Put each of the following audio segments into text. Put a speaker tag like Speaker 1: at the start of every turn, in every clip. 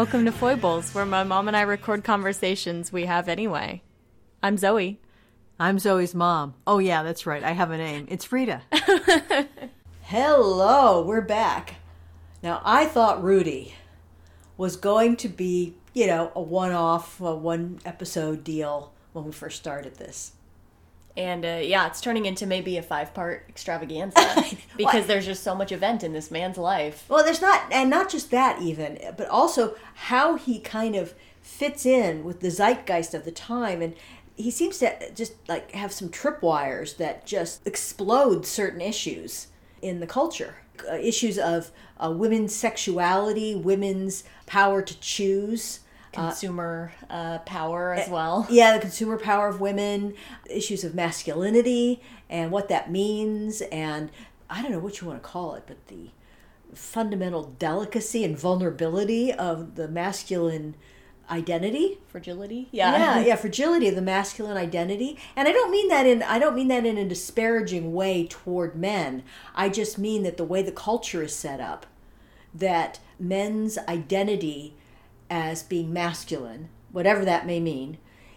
Speaker 1: Welcome to Foibles, where my mom and I record conversations we have anyway. I'm Zoe.
Speaker 2: I'm Zoe's mom. Oh, yeah, that's right. I have a name. It's Frida. Hello, we're back. Now, I thought Rudy was going to be, you know, a one off, a one episode deal when we first started this.
Speaker 1: And uh, yeah, it's turning into maybe a five part extravaganza because there's just so much event in this man's life.
Speaker 2: Well, there's not, and not just that even, but also how he kind of fits in with the zeitgeist of the time. And he seems to just like have some tripwires that just explode certain issues in the culture. Uh, issues of uh, women's sexuality, women's power to choose
Speaker 1: consumer uh, power as well.
Speaker 2: Yeah, the consumer power of women, issues of masculinity and what that means, and I don't know what you want to call it, but the fundamental delicacy and vulnerability of the masculine identity.
Speaker 1: Fragility?
Speaker 2: Yeah. Yeah yeah fragility of the masculine identity. And i don't mean that in i don't mean that in a disparaging way toward men. I just mean that the way the culture is set up that men's identity as being masculine, whatever that may mean,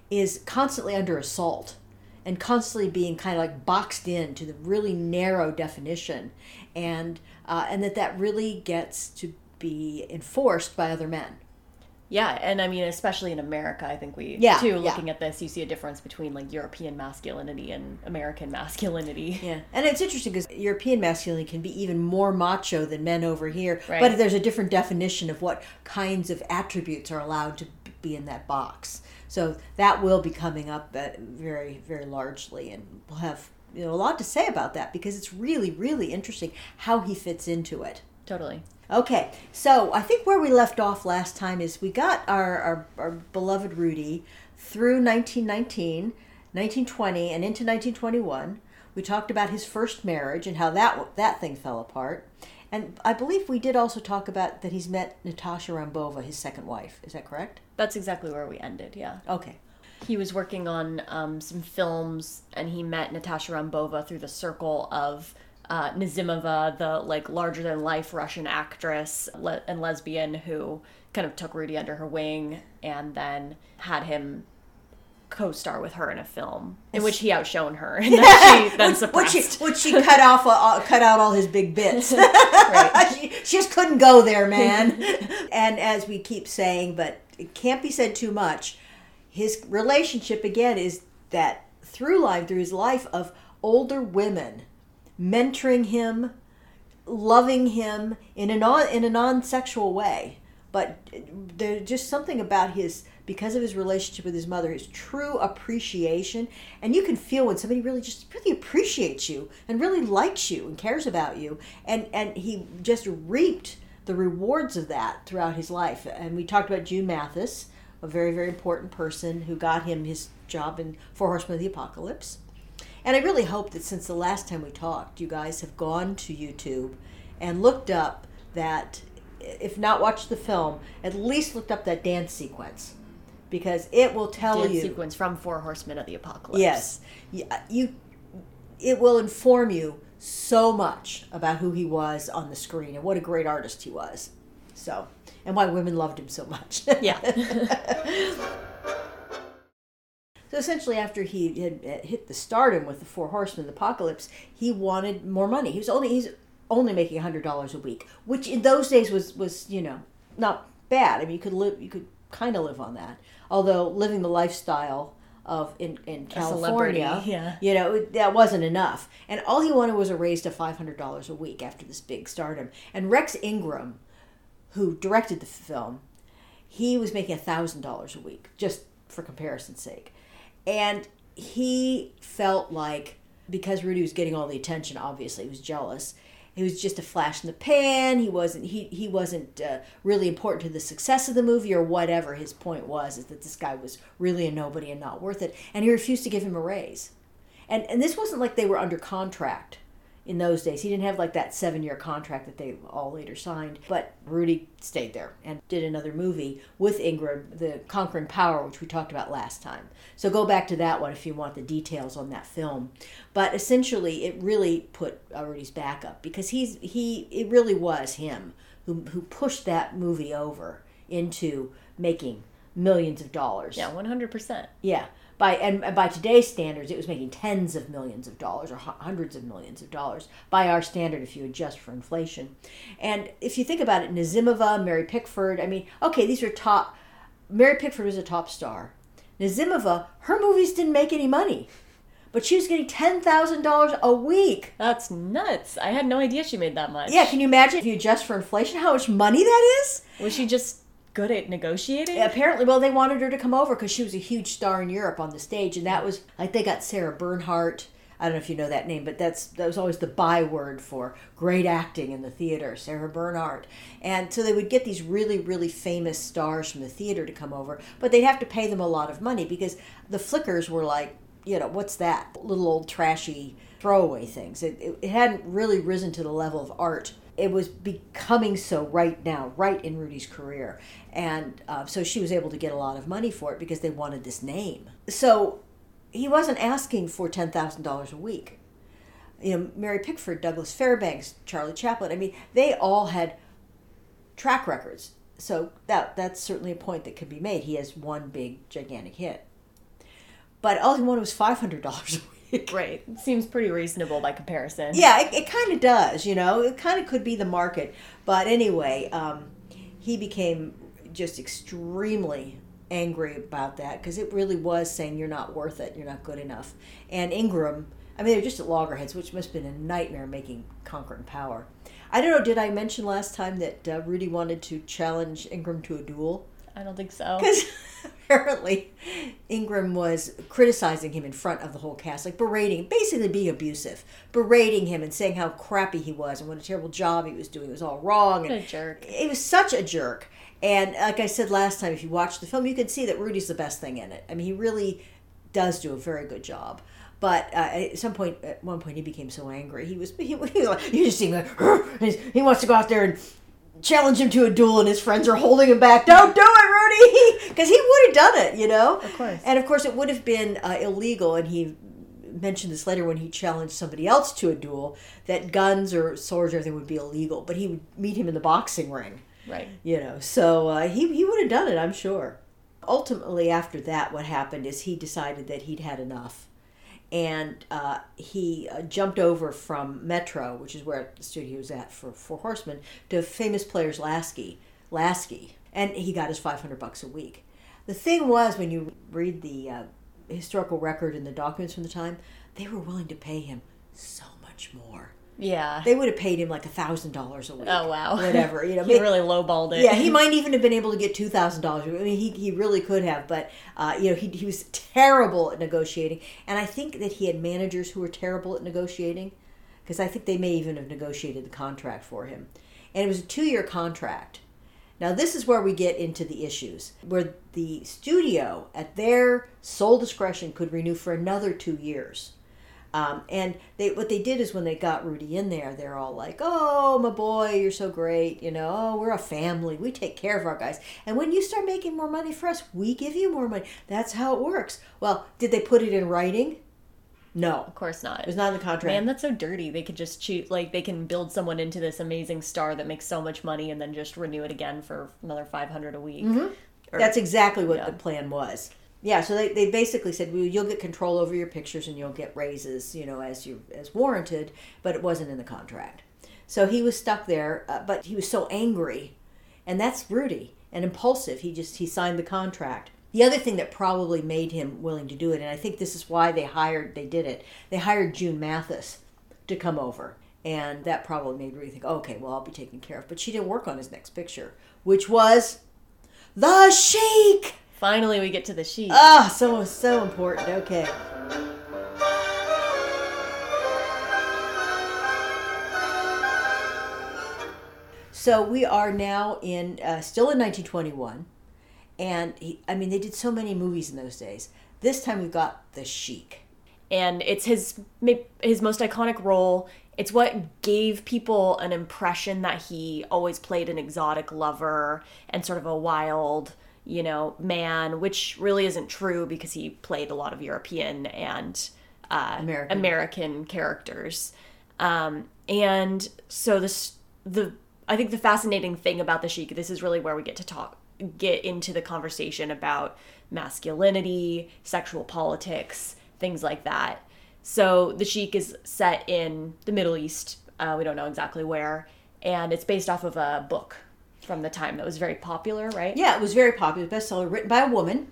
Speaker 2: is constantly under assault and constantly being kind of like boxed in to the really narrow definition, and uh, and that that really gets to be enforced by other men.
Speaker 1: Yeah, and I mean, especially in America, I think we
Speaker 2: yeah,
Speaker 1: too
Speaker 2: yeah.
Speaker 1: looking at this, you see a difference between like European masculinity and American masculinity.
Speaker 2: Yeah, and it's interesting because European masculinity can be even more macho than men over here,
Speaker 1: Right.
Speaker 2: but there's a different definition of what kinds of attributes are allowed to be in that box. So that will be coming up uh, very, very largely, and we'll have you know a lot to say about that because it's really, really interesting how he fits into it.
Speaker 1: Totally.
Speaker 2: Okay, so I think where we left off last time is we got our, our, our beloved Rudy through 1919, 1920, and into 1921. We talked about his first marriage and how that that thing fell apart. And I believe we did also talk about that he's met Natasha Rambova, his second wife. Is that correct?
Speaker 1: That's exactly where we ended. Yeah.
Speaker 2: Okay.
Speaker 1: He was working on um, some films, and he met Natasha Rambova through the circle of uh, Nazimova, the like larger than life Russian actress le- and lesbian who kind of took Rudy under her wing, and then had him co-star with her in a film in which he outshone her, and then she then
Speaker 2: Would
Speaker 1: suppressed.
Speaker 2: she, she cut off uh, cut out all his big bits?
Speaker 1: Right.
Speaker 2: she, she just couldn't go there, man. and as we keep saying, but it can't be said too much. His relationship again is that through line through his life of older women mentoring him, loving him in a non in a non sexual way. But there's just something about his because of his relationship with his mother, his true appreciation, and you can feel when somebody really just really appreciates you and really likes you and cares about you, and and he just reaped the rewards of that throughout his life. And we talked about June Mathis, a very very important person who got him his job in Four Horsemen of the Apocalypse. And I really hope that since the last time we talked, you guys have gone to YouTube and looked up that, if not watched the film, at least looked up that dance sequence. Because it will tell
Speaker 1: Dance
Speaker 2: you.
Speaker 1: sequence from Four Horsemen of the Apocalypse.
Speaker 2: Yes. You, uh, you, it will inform you so much about who he was on the screen and what a great artist he was. So, and why women loved him so much.
Speaker 1: Yeah.
Speaker 2: So essentially, after he had hit the stardom with the Four Horsemen of the Apocalypse, he wanted more money. He was only he's only making hundred dollars a week, which in those days was was you know not bad. I mean, you could live you could kind of live on that. Although living the lifestyle of in in California,
Speaker 1: yeah.
Speaker 2: you know that wasn't enough. And all he wanted was a raise to five hundred dollars a week after this big stardom. And Rex Ingram, who directed the film, he was making thousand dollars a week just for comparison's sake and he felt like because rudy was getting all the attention obviously he was jealous. It was just a flash in the pan. He wasn't he, he wasn't uh, really important to the success of the movie or whatever his point was is that this guy was really a nobody and not worth it. And he refused to give him a raise. And and this wasn't like they were under contract in those days. He didn't have like that seven year contract that they all later signed. But Rudy stayed there and did another movie with Ingram, The Conquering Power, which we talked about last time. So go back to that one if you want the details on that film. But essentially, it really put Rudy's back up because he's he it really was him who who pushed that movie over into making millions of dollars.
Speaker 1: Yeah, 100%.
Speaker 2: Yeah. By and by today's standards, it was making tens of millions of dollars or hundreds of millions of dollars by our standard if you adjust for inflation. And if you think about it, Nazimova, Mary Pickford, I mean, okay, these are top. Mary Pickford was a top star. Nazimova, her movies didn't make any money, but she was getting ten thousand dollars a week.
Speaker 1: That's nuts. I had no idea she made that much.
Speaker 2: Yeah, can you imagine if you adjust for inflation how much money that is?
Speaker 1: Was she just good at negotiating?
Speaker 2: apparently well they wanted her to come over because she was a huge star in europe on the stage and that was like they got sarah bernhardt. I don't know if you know that name but that's that was always the byword for great acting in the theater sarah bernhardt. And so they would get these really really famous stars from the theater to come over but they'd have to pay them a lot of money because the flickers were like you know what's that? Little old trashy throwaway things. It, it, it hadn't really risen to the level of art it was becoming so right now, right in Rudy's career. And uh, so she was able to get a lot of money for it because they wanted this name. So he wasn't asking for $10,000 a week. You know, Mary Pickford, Douglas Fairbanks, Charlie Chaplin, I mean, they all had track records. So that that's certainly a point that could be made. He has one big, gigantic hit. But all he wanted was $500 a week.
Speaker 1: Right. Seems pretty reasonable by comparison.
Speaker 2: Yeah, it, it kind of does, you know. It kind of could be the market. But anyway, um, he became just extremely angry about that because it really was saying you're not worth it, you're not good enough. And Ingram, I mean, they're just at loggerheads, which must have been a nightmare making Conquering Power. I don't know, did I mention last time that uh, Rudy wanted to challenge Ingram to a duel?
Speaker 1: I don't think so.
Speaker 2: Because apparently Ingram was criticizing him in front of the whole cast, like berating, basically being abusive, berating him and saying how crappy he was and what a terrible job he was doing. It was all wrong.
Speaker 1: A jerk.
Speaker 2: It was such a jerk. And like I said last time, if you watch the film, you can see that Rudy's the best thing in it. I mean, he really does do a very good job. But uh, at some point, at one point, he became so angry. He was, he, he was like, you just see him, like, he wants to go out there and challenge him to a duel, and his friends are holding him back. Don't do it, Rudy, because he would have done it, you know.
Speaker 1: Of course.
Speaker 2: And of course, it would have been uh, illegal. And he mentioned this later when he challenged somebody else to a duel that guns or swords or everything would be illegal. But he would meet him in the boxing ring,
Speaker 1: Right.
Speaker 2: you know. So uh, he he would have done it, I'm sure. Ultimately, after that, what happened is he decided that he'd had enough. And uh, he uh, jumped over from Metro, which is where the studio was at for Four Horsemen, to famous players Lasky, Lasky, and he got his five hundred bucks a week. The thing was, when you read the uh, historical record and the documents from the time, they were willing to pay him so much more.
Speaker 1: Yeah.
Speaker 2: They would have paid him like a thousand dollars a week.
Speaker 1: oh wow.
Speaker 2: Whatever, you know.
Speaker 1: he really lowballed it.
Speaker 2: Yeah, he might even have been able to get two thousand dollars. I mean, he, he really could have, but uh, you know, he he was terrible at negotiating, and I think that he had managers who were terrible at negotiating, because I think they may even have negotiated the contract for him, and it was a two year contract. Now this is where we get into the issues, where the studio, at their sole discretion, could renew for another two years. Um, and they what they did is when they got Rudy in there, they're all like, "Oh, my boy, you're so great. You know, oh, we're a family. We take care of our guys. And when you start making more money for us, we give you more money. That's how it works." Well, did they put it in writing? No,
Speaker 1: Of course not.
Speaker 2: it was not in the contract.
Speaker 1: Man, that's so dirty. They could just choose, like, they can build someone into this amazing star that makes so much money and then just renew it again for another 500 a week. Or-
Speaker 2: That's exactly what
Speaker 1: Yeah.
Speaker 2: the plan was. Yeah, so they, they basically said, well, you'll get control over your pictures and you'll get raises, you know, as you as warranted, but it wasn't in the contract. So he was stuck there, uh, but he was so angry, and that's Rudy and impulsive. He just he signed the contract. The other thing that probably made him willing to do it, and I think this is why they hired they did it. They hired June Mathis to come over, and that probably made Rudy think, okay, well, I'll be taken care of. But she didn't work on his next picture, which was the Sheik.
Speaker 1: Finally, we get to the Sheik.
Speaker 2: Ah, so so important. Okay. So we are now in uh, still in 1921, and he, I mean they did so many movies in those days. This time we've got the Sheik.
Speaker 1: and it's his his most iconic role. It's what gave people an impression that he always played an exotic lover and sort of a wild, you know, man, which really isn't true because he played a lot of European and uh,
Speaker 2: American.
Speaker 1: American characters. Um, and so this the I think the fascinating thing about the Sheik, this is really where we get to talk get into the conversation about masculinity, sexual politics, things like that. So the Sheik is set in the Middle East. Uh, we don't know exactly where, and it's based off of a book from the time that was very popular, right?
Speaker 2: Yeah, it was very popular. Bestseller written by a woman.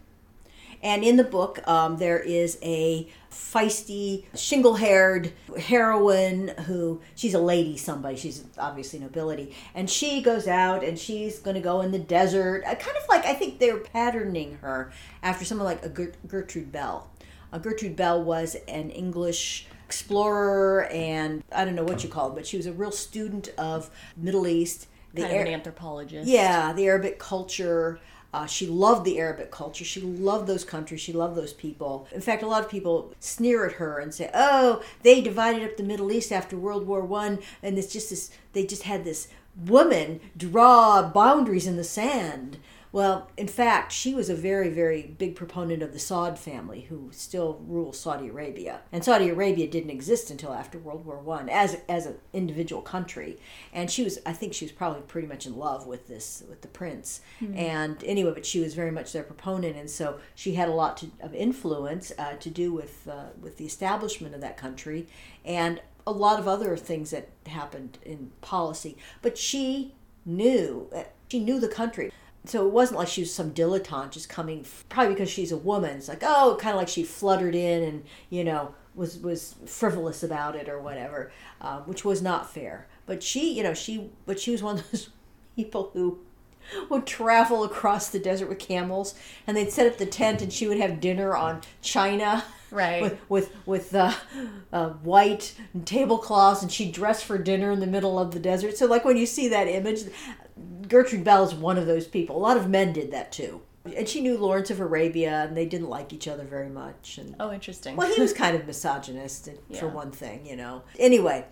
Speaker 2: And in the book, um, there is a feisty, shingle haired heroine who, she's a lady, somebody, she's obviously nobility. And she goes out and she's going to go in the desert. Uh, kind of like, I think they're patterning her after someone like a Gertrude Bell. Uh, Gertrude Bell was an English explorer and I don't know what you call it, but she was a real student of Middle East.
Speaker 1: The kind of an anthropologist.
Speaker 2: Yeah, the Arabic culture. Uh, she loved the Arabic culture. She loved those countries. She loved those people. In fact, a lot of people sneer at her and say, "Oh, they divided up the Middle East after World War One, and it's just this. They just had this woman draw boundaries in the sand." Well, in fact, she was a very, very big proponent of the Saud family, who still rule Saudi Arabia. And Saudi Arabia didn't exist until after World War One as as an individual country. And she was, I think, she was probably pretty much in love with this with the prince. Mm-hmm. And anyway, but she was very much their proponent, and so she had a lot to, of influence uh, to do with uh, with the establishment of that country, and a lot of other things that happened in policy. But she knew uh, she knew the country so it wasn't like she was some dilettante just coming probably because she's a woman. It's like oh kind of like she fluttered in and you know was was frivolous about it or whatever um, which was not fair. But she you know she but she was one of those people who would travel across the desert with camels and they'd set up the tent and she would have dinner on china
Speaker 1: right
Speaker 2: with with with uh, uh, white tablecloths and she dressed for dinner in the middle of the desert so like when you see that image Gertrude Bell is one of those people. A lot of men did that too. And she knew Lawrence of Arabia, and they didn't like each other very much. And
Speaker 1: oh, interesting.
Speaker 2: Well, he was kind of misogynist, yeah. for one thing, you know. Anyway,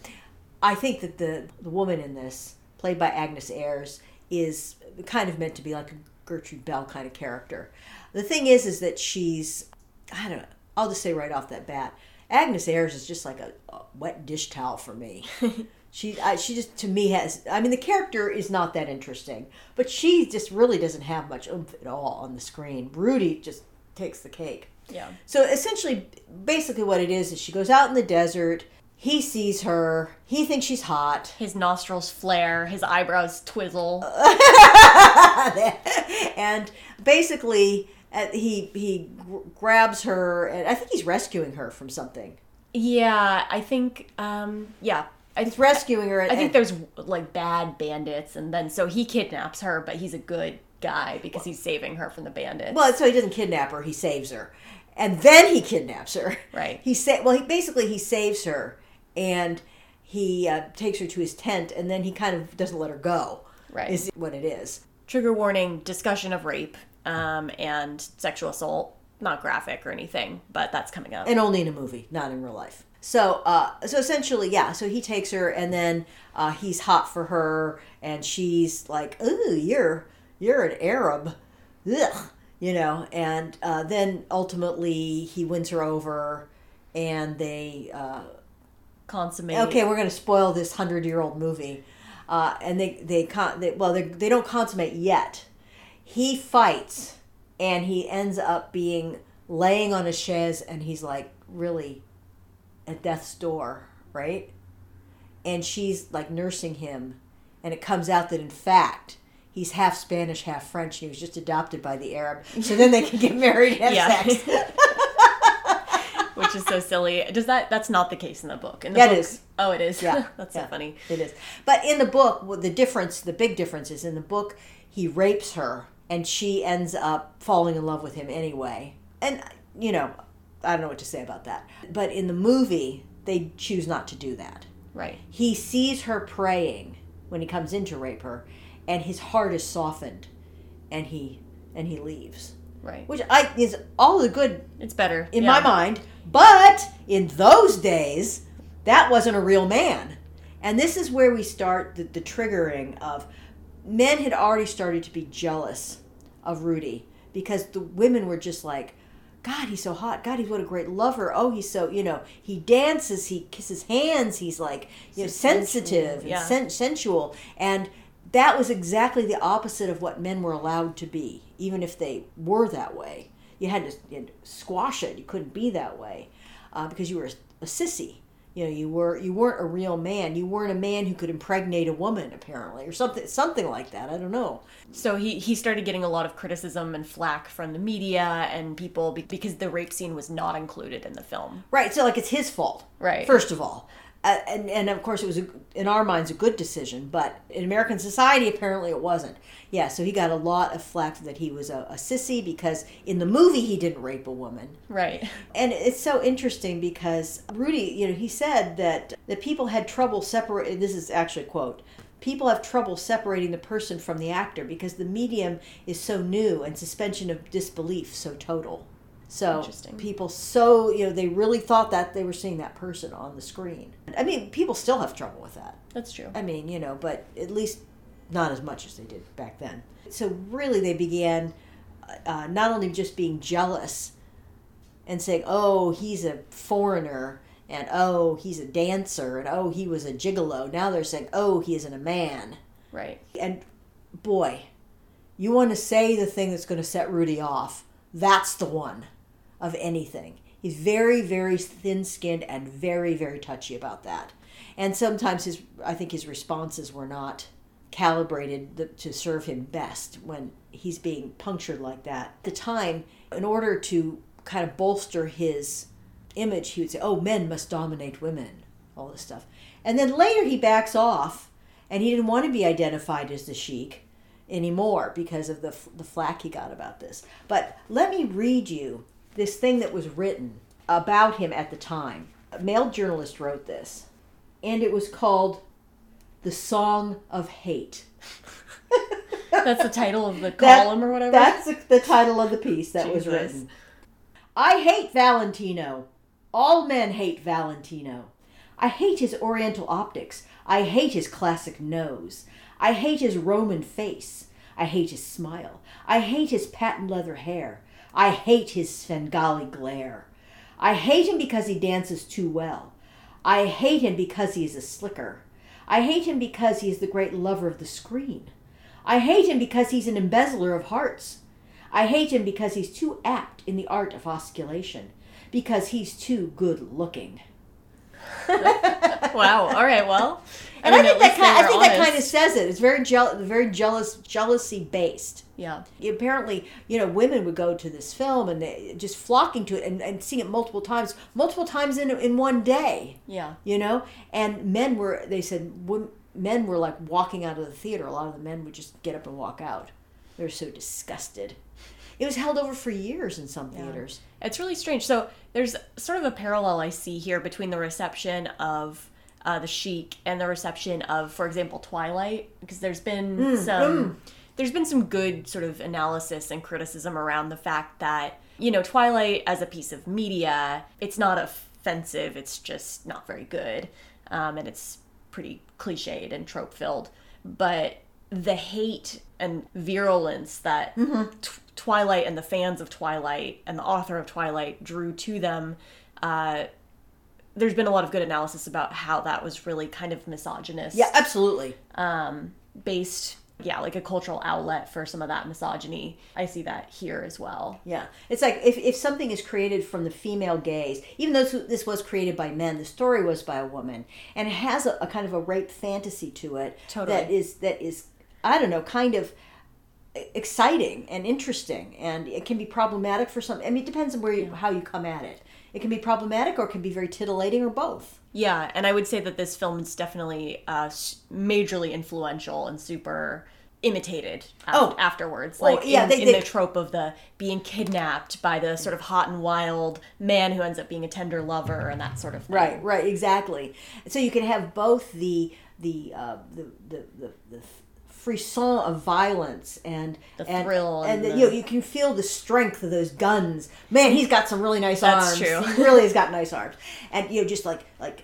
Speaker 2: I think that the the woman in this, played by Agnes Ayres, is kind of meant to be like a Gertrude Bell kind of character. The thing is, is that she's, I don't know. I'll just say right off that bat, Agnes Ayres is just like a, a wet dish towel for me. She uh, she just to me has I mean the character is not that interesting, but she just really doesn't have much oomph at all on the screen. Rudy just takes the cake.
Speaker 1: Yeah.
Speaker 2: So essentially, basically, what it is is she goes out in the desert. He sees her. He thinks she's hot.
Speaker 1: His nostrils flare. His eyebrows twizzle.
Speaker 2: and basically, he he grabs her, and I think he's rescuing her from something.
Speaker 1: Yeah, I think. Um, yeah,
Speaker 2: He's rescuing her.
Speaker 1: I think there's like bad bandits, and then so he kidnaps her, but he's a good guy because he's saving her from the bandits.
Speaker 2: Well, so he doesn't kidnap her; he saves her, and then he kidnaps her.
Speaker 1: Right.
Speaker 2: He say well, he basically he saves her, and he uh, takes her to his tent, and then he kind of doesn't let her go.
Speaker 1: Right.
Speaker 2: Is what it is.
Speaker 1: Trigger warning: discussion of rape um, and sexual assault. Not graphic or anything, but that's coming up.
Speaker 2: And only in a movie, not in real life. So, uh, so essentially, yeah. So he takes her, and then uh, he's hot for her, and she's like, "Ooh, you're you're an Arab," Ugh. you know. And uh, then ultimately, he wins her over, and they uh,
Speaker 1: consummate.
Speaker 2: Okay, we're going to spoil this hundred year old movie, uh, and they they, con- they well they they don't consummate yet. He fights, and he ends up being laying on a chaise, and he's like really at death's door, right? And she's like nursing him, and it comes out that in fact he's half Spanish, half French. He was just adopted by the Arab, so then they can get married and have sex.
Speaker 1: Which is so silly. Does that? That's not the case in the book. In the
Speaker 2: yeah,
Speaker 1: book,
Speaker 2: is.
Speaker 1: Oh, it is.
Speaker 2: Yeah,
Speaker 1: that's
Speaker 2: yeah,
Speaker 1: so funny.
Speaker 2: It is. But in the book, the difference, the big difference is in the book, he rapes her, and she ends up falling in love with him anyway. And you know, I don't know what to say about that. But in the movie, they choose not to do that.
Speaker 1: Right.
Speaker 2: He sees her praying when he comes in to rape her, and his heart is softened, and he and he leaves.
Speaker 1: Right.
Speaker 2: Which I is all the good.
Speaker 1: It's better
Speaker 2: in yeah. my mind, but in those days, that wasn't a real man, and this is where we start the, the triggering of men had already started to be jealous of Rudy because the women were just like, God, he's so hot. God, he's what a great lover. Oh, he's so, you know, he dances, he kisses hands, he's like, you know, sensutive and yeah. sen- sensual. And that was exactly the opposite of what men were allowed to be, even if they were that way. You had to, you had to squash it. You couldn't be that way uh, because you were a, a sissy. You know, you were you weren't a real man. You weren't a man who could impregnate a woman, apparently, or something something like that. I don't know.
Speaker 1: So he, he started getting a lot of criticism and flack from the media and people because the rape scene was not included in the film.
Speaker 2: Right. So like it's his fault.
Speaker 1: Right.
Speaker 2: First of all. Uh, and, and of course it was a, in our minds a good decision but in american society apparently it wasn't. Yeah so he got a lot of flack that he was a, a sissy because in the movie he didn't rape a woman.
Speaker 1: Right.
Speaker 2: and it's so interesting because rudy you know he said that that people had trouble separating this is actually a quote people have trouble separating the person from the actor because the medium is so new and suspension of disbelief so total so people so you know they really thought that they were seeing that person on the screen i mean people still have trouble with that
Speaker 1: That's true.
Speaker 2: I mean, you know, but at least not as much as they did back then. So really, they began uh, not only just being jealous and saying, "Oh, he's a foreigner," and "Oh, he's a dancer," and "Oh, he was a gigolo." Now they're saying, "Oh, he isn't a man."
Speaker 1: Right.
Speaker 2: And boy, you want to say the thing that's going to set Rudy off. That's the one of anything. He's very, very thin skinned and very, very touchy about that. And sometimes his, I think his responses were not calibrated to serve him best when he's being punctured like that. At the time, in order to kind of bolster his image, he would say, "Oh, men must dominate women," all this stuff. And then later he backs off, and he didn't want to be identified as the sheik anymore because of the the flack he got about this. But let me read you this thing that was written about him at the time. A male journalist wrote this, and it was called "The Song of Hate."
Speaker 1: That's the title of the
Speaker 2: That-
Speaker 1: column or whatever.
Speaker 2: That's the, the title of the piece that was written. I hate Valentino. All men hate Valentino. I hate his oriental optics. I hate his classic nose. I hate his Roman face. I hate his smile. I hate his patent leather hair. I hate his Svengali glare. I hate him because he dances too well. I hate him because he is a slicker. I hate him because he is the great lover of the screen. I hate him because he's an embezzler of hearts. I hate him because he's too apt in the art of osculation, because he's too good looking.
Speaker 1: wow. All right. Well,
Speaker 2: And I,
Speaker 1: mean,
Speaker 2: think that kind, I think that kind of says it. It's very jeal- very jealous, jealousy based.
Speaker 1: Yeah.
Speaker 2: Apparently, you know, women would go to this film and they just flocking to it and, and seeing it multiple times, multiple times in in one day.
Speaker 1: Yeah.
Speaker 2: you know and men were they said men were like walking out of the theater a lot of the men would just get up and walk out they were so disgusted it was held over for years in some theaters
Speaker 1: It's really strange. So there's sort of a parallel I see here between the reception of uh, the Sheik and the reception of, for example, Twilight, because there's been
Speaker 2: Mm,
Speaker 1: some there's been some good sort of analysis and criticism around the fact that you know Twilight as a piece of media, it's not offensive. It's just not very good, um, and it's pretty cliched and trope filled. But the hate and virulence that Tw- Twilight and the fans of Twilight and the author of Twilight drew to them, uh, there's been a lot of good analysis about how that was really kind of misogynist
Speaker 2: yeah absolutely
Speaker 1: based yeah like a cultural outlet for some of that misogyny. I see that here as well.
Speaker 2: Yeah. It's like if, if something is created from the female gaze even though this- this was created by men the story was by a woman and it has a, a kind of a rape fantasy to it
Speaker 1: Totally.
Speaker 2: that is that is i don't know kind of exciting and interesting and it can be problematic for some i mean it depends on where you, how you come at it. It can be problematic or it can be very titillating or both
Speaker 1: yeah and i would say that this film is definitely uh, majorly influential and super imitated af-
Speaker 2: Oh.
Speaker 1: afterwards.
Speaker 2: Well,
Speaker 1: like
Speaker 2: yeah,
Speaker 1: in,
Speaker 2: they-
Speaker 1: in
Speaker 2: they-
Speaker 1: the trope of the being kidnapped by the sort of hot and wild man who ends up being a tender lover and that sort of thing.
Speaker 2: Right right exactly. So you can have both the the uh, the, the, the, the frisson of violence and
Speaker 1: The
Speaker 2: and,
Speaker 1: thrill
Speaker 2: and,
Speaker 1: and
Speaker 2: the, you know, you can feel the strength of those guns. Man he's got some really nice
Speaker 1: That's
Speaker 2: arms.
Speaker 1: true.
Speaker 2: he really has got nice arms. And you know just like like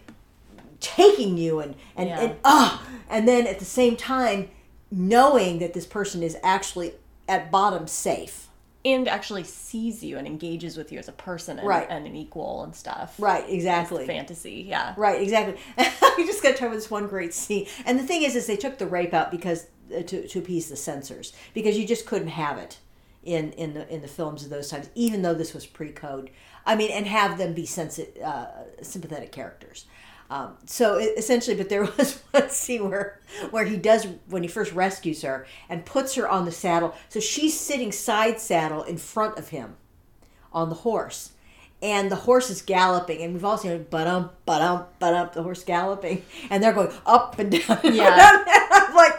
Speaker 2: taking you and and
Speaker 1: Yeah.
Speaker 2: and ah! And then at the same time knowing that this person is actually at bottom safe.
Speaker 1: And actually sees you and engages with you as a person and,
Speaker 2: Right.
Speaker 1: and an equal and stuff.
Speaker 2: Right exactly.
Speaker 1: fantasy yeah.
Speaker 2: Right, exactly. you just got to talk about this one great scene, and the thing is, is they took the rape out because uh, to, to appease the censors because you just couldn't have it in in the in the films of those times, even though this was pre-code. I mean, and have them be sensi- uh, sympathetic characters. Um, so it, essentially, but there was one scene where where he does when he first rescues her and puts her on the saddle. So she's sitting side saddle in front of him on the horse, and the horse is galloping, and we've all seen it, but um, but um, but um, the horse galloping, and they're going up and down.
Speaker 1: Yeah.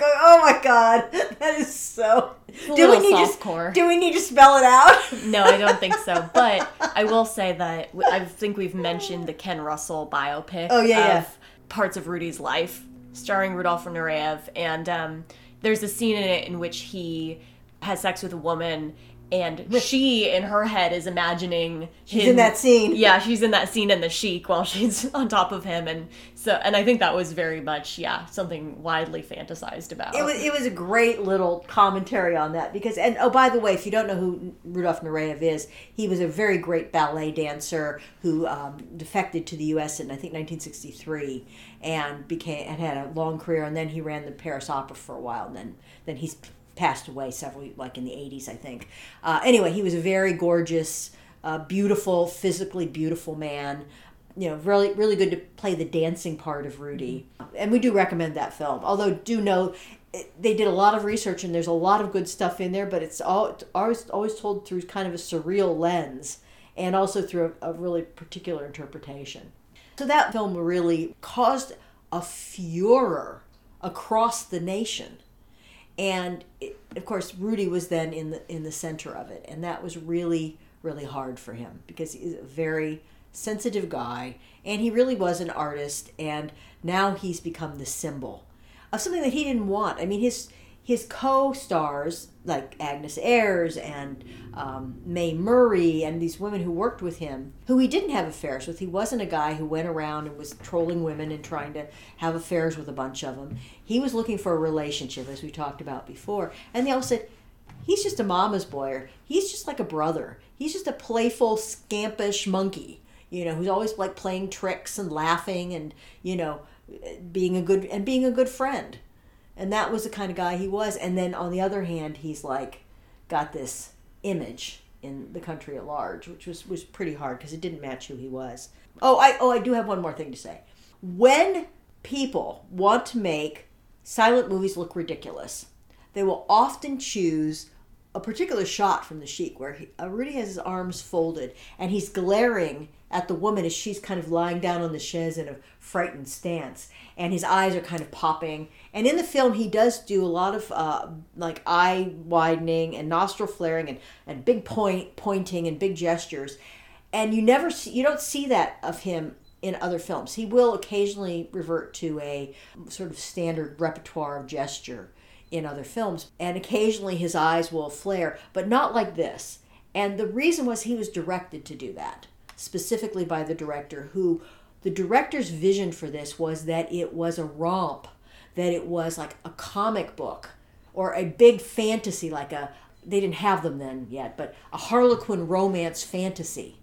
Speaker 2: Like, oh my god, that is so. Do we need to do we need to spell it out?
Speaker 1: No, I don't think so. But I will say that I think we've mentioned the Ken Russell biopic
Speaker 2: Oh, yeah,
Speaker 1: of
Speaker 2: yeah.
Speaker 1: parts of Rudy's life, starring Rudolf Nureyev, and um, there's a scene in it in which he has sex with a woman. And she, in her head, is imagining
Speaker 2: She's
Speaker 1: him-
Speaker 2: in that scene.
Speaker 1: Yeah, she's in that scene in the Sheik while she's on top of him, and so, and I think that was very much, yeah, something widely fantasized about.
Speaker 2: It was, it was a great little commentary on that because and oh by the way if you don't know who Rudolf Nureyev is he was a very great ballet dancer who um, defected to the U.S. in I think 1963 and became and had a long career and then he ran the Paris Opera for a while and then then he's passed away several like in the 80s I think uh, anyway he was a very gorgeous uh, beautiful physically beautiful man you know, really, really good to play the dancing part of Rudy. And we do recommend that film. Although, do know they did a lot of research and there's a lot of good stuff in there, but it's all it's always always told through kind of a surreal lens and also through a, a really particular interpretation. So that film really caused a furor across the nation and it, of course Rudy was then in the in the center of it. And that was really really hard for him because he's a very sensitive guy. And he really was an artist. And now he's become the symbol of something that he didn't want. I mean his his co-stars like agnes ayres and um, mae murray and these women who worked with him who he didn't have affairs with. He wasn't a guy who went around and was trolling women and trying to have affairs with a bunch of them he was looking for a relationship as we talked about before. And they all said he's just a mama's boy or he's just like a brother. He's just a playful scampish monkey you know who's always like playing tricks and laughing and you know being a good and being a good friend and that was the kind of guy he was. And then on the other hand he's like got this image in the country at large which was was pretty hard because it didn't match who he was. Oh i oh i do have one more thing to say. When people want to make silent movies look ridiculous they will often choose a particular shot from the Sheik where he, uh, Rudy has his arms folded and he's glaring at the woman as she's kind of lying down on the chaise in a frightened stance, and his eyes are kind of popping. And in the film, he does do a lot of uh, like eye widening and nostril flaring and, and big point pointing and big gestures, and you never see, you don't see that of him in other films. He will occasionally revert to a sort of standard repertoire of gesture in other films, and occasionally his eyes will flare, but not like this. And the reason was he was directed to do that, specifically by the director, who the director's vision for this was that it was a romp, that it was like a comic book or a big fantasy, like a, they didn't have them then yet, but a Harlequin romance fantasy.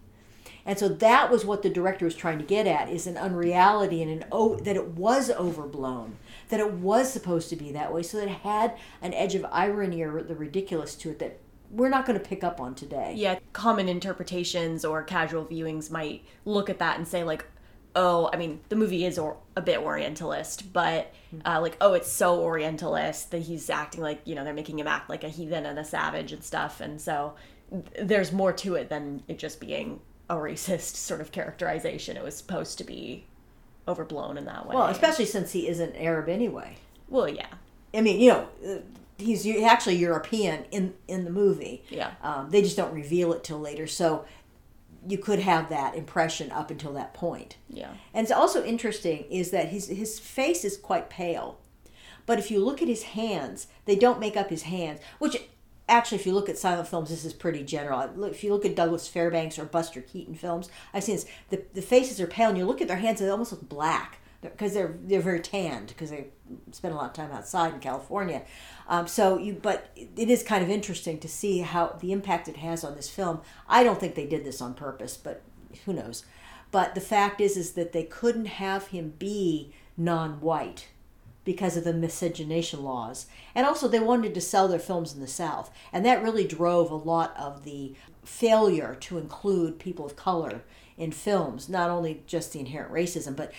Speaker 2: And so that was what the director was trying to get at is an unreality and an oh that it was overblown, that it was supposed to be that way, so that it had an edge of irony or the ridiculous to it that we're not going to pick up on today.
Speaker 1: yeah, common interpretations or casual viewings might look at that and say like, oh, I mean, the movie is or- a bit Orientalist, but uh, like, oh, it's so Orientalist that he's acting like you know they're making him act like a heathen and a savage and stuff, and so th- there's more to it than it just being a racist sort of characterization. It was supposed to be overblown in that way.
Speaker 2: Well, especially since he isn't Arab anyway.
Speaker 1: well, yeah,
Speaker 2: I mean, you know, uh, he's actually European in in the movie.
Speaker 1: Yeah.
Speaker 2: Um, they just don't reveal it till later, so you could have that impression up until that point.
Speaker 1: yeah.
Speaker 2: And it's also interesting is that his his face is quite pale, but if you look at his hands, they don't make up his hands. Which actually, if you look at silent films, this is pretty general. If you look at Douglas Fairbanks or Buster Keaton films, I've seen this. The the faces are pale, and you look at their hands, they almost look black because they're they're very tanned because they spend a lot of time outside in California. Um, so you, but it is kind of interesting to see how the impact it has on this film. I don't think they did this on purpose, but who knows? But the fact is, is that they couldn't have him be non-white because of the miscegenation laws. And also, they wanted to sell their films in the South. And that really drove a lot of the failure to include people of color in films, not only just the inherent racism, but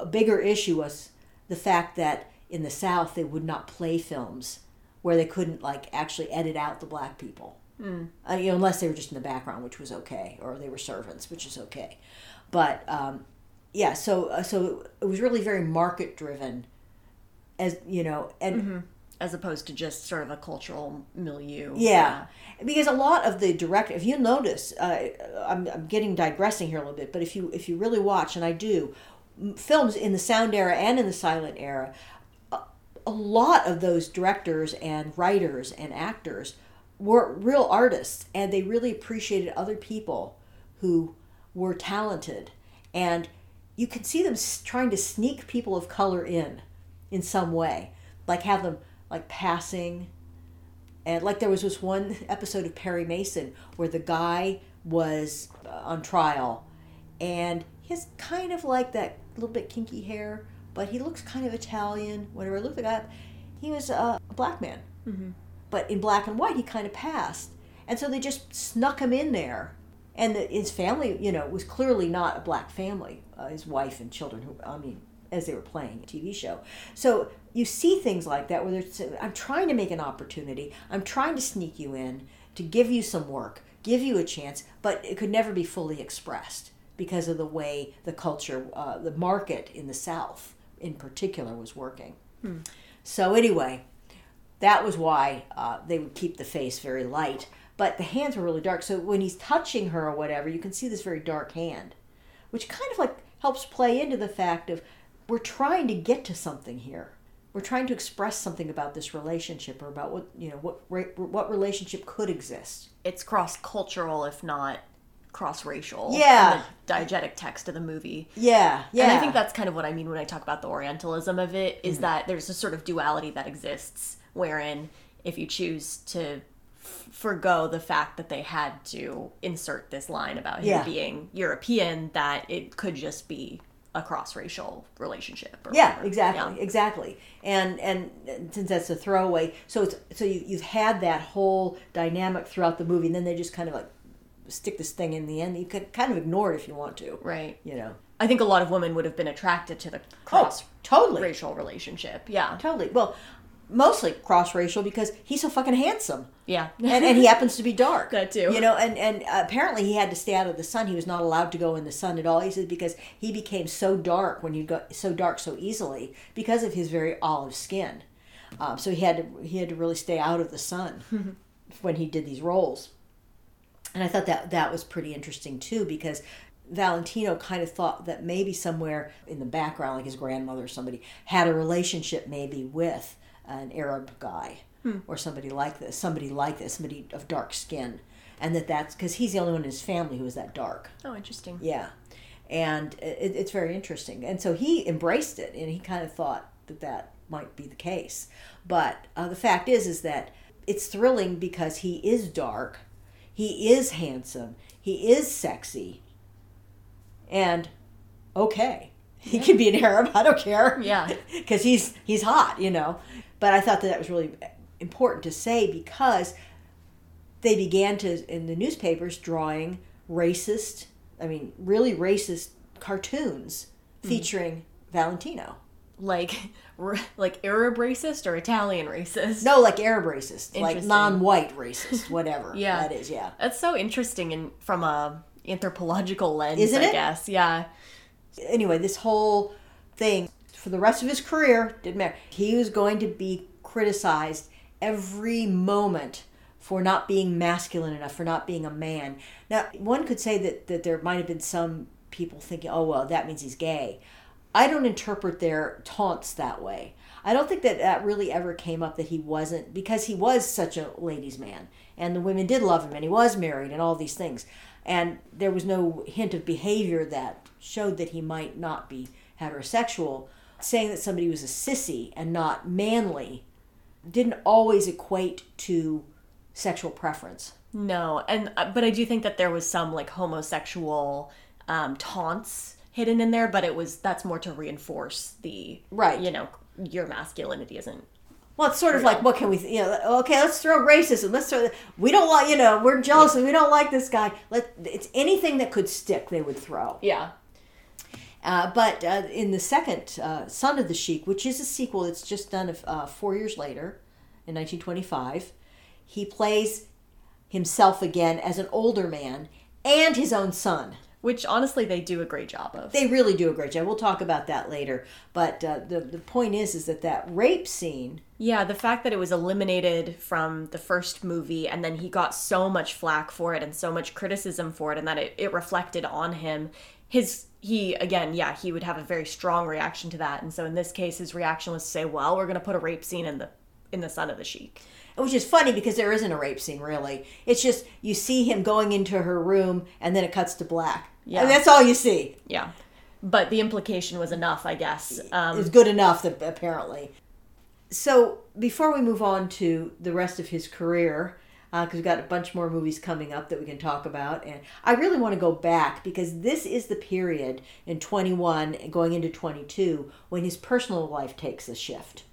Speaker 2: a bigger issue was the fact that in the South they would not play films where they couldn't like actually edit out the black people. Mm. Uh, you know, unless they were just in the background, which was okay, or they were servants, which is okay. But um, yeah, so uh, so it was really very market driven, as you know, and
Speaker 1: mm-hmm. as opposed to just sort of a cultural milieu.
Speaker 2: Yeah, yeah. because a lot of the direct, if you notice, uh, I'm I'm getting digressing here a little bit, but if you if you really watch, and I do, films in the sound era and in the silent era, a, lot of those directors and writers and actors were real artists, and they really appreciated other people who were talented. And you can see them trying to sneak people of color in in some way. Like have them like passing. And like there was this one episode of perry mason where the guy was uh, on trial. And he has kind of like that little bit kinky hair but he looks kind of italian whatever looked like that he was a black man mm-hmm. but in black and white he kind of passed and so they just snuck him in there and the, his family, you know, was clearly not a black family. Uh, his wife and children, who I mean, as they were playing a TV show. So you see things like that where I'm trying to make an opportunity. I'm trying to sneak you in to give you some work, give you a chance, but it could never be fully expressed because of the way the culture, uh, the market in the South in particular was working. Hmm. So anyway, that was why uh, they would keep the face very light but the hands were really dark. So when he's touching her or whatever, you can see this very dark hand, which kind of like helps play into the fact of we're trying to get to something here. We're trying to express something about this relationship or about what you know what what relationship could exist.
Speaker 1: It's cross cultural, if not cross racial.
Speaker 2: Yeah.
Speaker 1: the diegetic text of the movie.
Speaker 2: Yeah. Yeah.
Speaker 1: And I think that's kind of what I mean when I talk about the Orientalism of it, is mm-hmm. that there's a sort of duality that exists wherein if you choose to forego the fact that they had to insert this line about him yeah. being European, that it could just be a cross racial relationship.
Speaker 2: yeah, whatever. exactly, yeah. exactly. And and since that's a throwaway, so it's so you you've had that whole dynamic throughout the movie, and then they just kind of like stick this thing in the end. You could kind of ignore it if you want to,
Speaker 1: right?
Speaker 2: You know.
Speaker 1: I think a lot of women would have been attracted to the cross oh, totally racial relationship. Yeah,
Speaker 2: totally. Well, mostly cross racial because he's so fucking handsome.
Speaker 1: Yeah,
Speaker 2: and, and he happens to be dark.
Speaker 1: that too.
Speaker 2: You know, and and apparently he had to stay out of the sun. He was not allowed to go in the sun at all. He said because he became so dark when you got so dark so easily because of his very olive skin. Um, so he had to he had to really stay out of the sun when he did these roles. And I thought that that was pretty interesting too because Valentino kind of thought that maybe somewhere in the background, like his grandmother or somebody, had a relationship maybe with an Arab guy hmm. or somebody like this, somebody like this, somebody of dark skin, and that that's because he's the only one in his family who is that dark.
Speaker 1: Oh, interesting.
Speaker 2: Yeah, and it, it's very interesting, and so he embraced it, and he kind of thought that that might be the case. But uh, the fact is, is that it's thrilling because he is dark, he is handsome, he is sexy, and okay. He yeah. can be an Arab. I don't care.
Speaker 1: Yeah,
Speaker 2: because he's he's hot, you know. But I thought that that was really important to say because they began to, in the newspapers, drawing racist, I mean, really racist cartoons mm-hmm. featuring mm. Valentino.
Speaker 1: Like, like Arab racist or Italian racist?
Speaker 2: No, like Arab racist, like non-white racist, whatever.
Speaker 1: yeah,
Speaker 2: that is. Yeah,
Speaker 1: that's so interesting and from a anthropological lens. Isn't I it? guess. Yeah.
Speaker 2: Anyway, this whole thing for the rest of his career, didn't matter. He was going to be criticized every moment for not being masculine enough, for not being a man. Now, one could say that, that there might have been some people thinking, oh, well, that means he's gay. I don't interpret their taunts that way. I don't think that that really ever came up that he wasn't, because he was such a ladies' man, and the women did love him, and he was married, and all these things. And there was no hint of behavior that showed that he might not be heterosexual saying that somebody was a sissy and not manly didn't always equate to sexual preference.
Speaker 1: No, and uh, but I do think that there was some like homosexual um, taunts hidden in there, but it was that's more to reinforce the
Speaker 2: right,
Speaker 1: you know, your masculinity isn't
Speaker 2: Well, it's sort of like what can we, you know? Okay, let's throw racism. Let's throw. We don't like, you know, we're jealous. and We don't like this guy. Let it's anything that could stick. They would throw.
Speaker 1: yeah
Speaker 2: Uh, but uh, in the second uh, Son of the Sheik, which is a sequel that's just done uh, four years later, in 1925, he plays himself again as an older man and his own son.
Speaker 1: Which honestly they do a great job of
Speaker 2: They really do a great job. We'll talk about that later. But uh, the the point is, is that that rape scene.
Speaker 1: Yeah, the fact that it was eliminated from the first movie and then he got so much flack for it and so much criticism for it and that it, it reflected on him. His he again, yeah, he would have a very strong reaction to that. And so in this case his reaction was to say, Well, we're gonna put a rape scene in the in the son of the Sheik.
Speaker 2: Which is funny because there isn't a rape scene really. It's just you see him going into her room and then it cuts to black. Yeah,
Speaker 1: Yeah.
Speaker 2: that's all you see.
Speaker 1: Yeah. But the implication was enough, I guess. Um,
Speaker 2: is good enough that apparently. So before we move on to the rest of his career, because we've got a bunch more movies coming up that we can talk about, and I really want to go back because this is the period in 21 and going into 22 when his personal life takes a shift.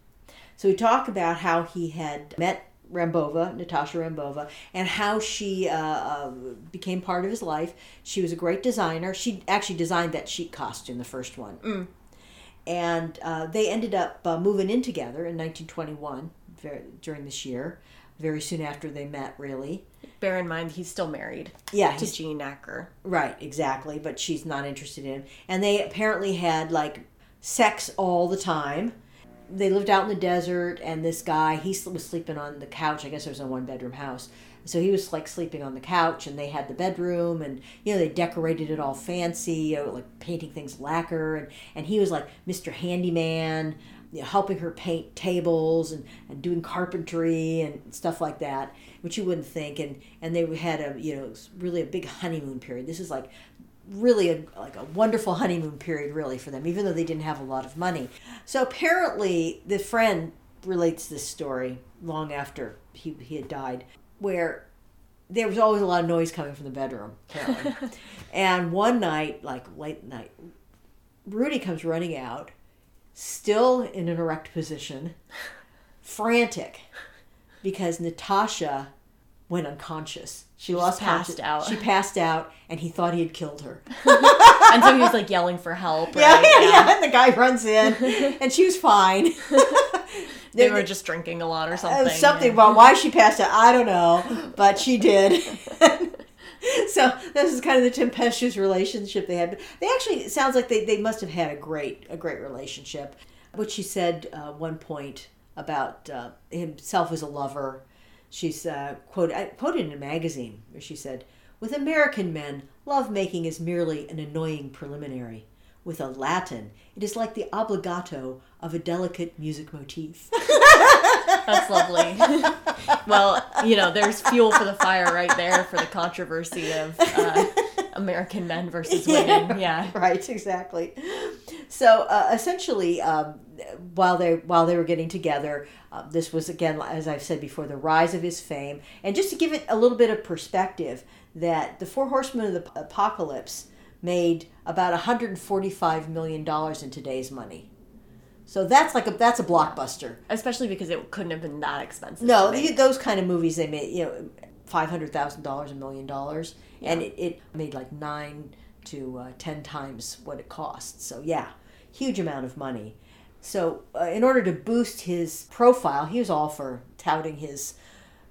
Speaker 2: So we talk about how he had met Rambova, Natasha Rambova, and how she uh, uh, became part of his life. She was a great designer. She actually designed that Sheik costume, the first one and uh, they ended up uh, moving in together in 1921 very, during this year very soon after they met really
Speaker 1: bear in mind he's still married
Speaker 2: yeah
Speaker 1: to Jean Acker.
Speaker 2: right exactly but she's not interested in him and they apparently had like sex all the time they lived out in the desert and this guy he was sleeping on the couch. I guess it was a one bedroom house. So he was like sleeping on the couch and they had the bedroom and you know they decorated it all fancy you know, like painting things lacquer and, and he was like mr handyman you know, helping her paint tables and, and doing carpentry and stuff like that which you wouldn't think. And and they had a you know really a big honeymoon period. This is like really a, like a wonderful honeymoon period really for them even though they didn't have a lot of money. So apparently the friend relates this story long after he, he had died where there was always a lot of noise coming from the bedroom and one night like late night rudy comes running out still in an erect position frantic because natasha went unconscious she lost
Speaker 1: passed out.
Speaker 2: she passed out and he thought he had killed her
Speaker 1: and so he was like yelling for help.
Speaker 2: yeah,
Speaker 1: Right?
Speaker 2: yeah, yeah. And the guy runs in, and she was fine.
Speaker 1: They
Speaker 2: There-
Speaker 1: were just drinking a lot or
Speaker 2: uh,
Speaker 1: something.
Speaker 2: something about why she passed out. I don't know, but she did. so this is kind of the tempestuous relationship they had. But they actually it sounds like they, they must have had a great a great relationship. What she said uh, one point about uh, himself as a lover. She's uh, quote quoted in a magazine where she said, "With American men, love making is merely an annoying preliminary. With a Latin, it is like the obligato of a delicate music motif."
Speaker 1: That's lovely. well, you know, there's fuel for the fire right there for the controversy of uh, American men versus women. Yeah.
Speaker 2: right exactly so uh, essentially um, while they while they were getting together uh, this was again as i've said before the rise of his fame and just to give it a little bit of perspective that the four horsemen of the apocalypse made about 145 million dollars in today's money so that's like a that's a blockbuster
Speaker 1: Especially because it couldn't have been that expensive.
Speaker 2: no,
Speaker 1: to make.
Speaker 2: the- those kind of movies they made, you know, five hundred thousand dollars, a million dollars, and it, it made like nine to uh, ten times what it costs. So yeah, huge amount of money. So uh, in order to boost his profile, he was all for touting his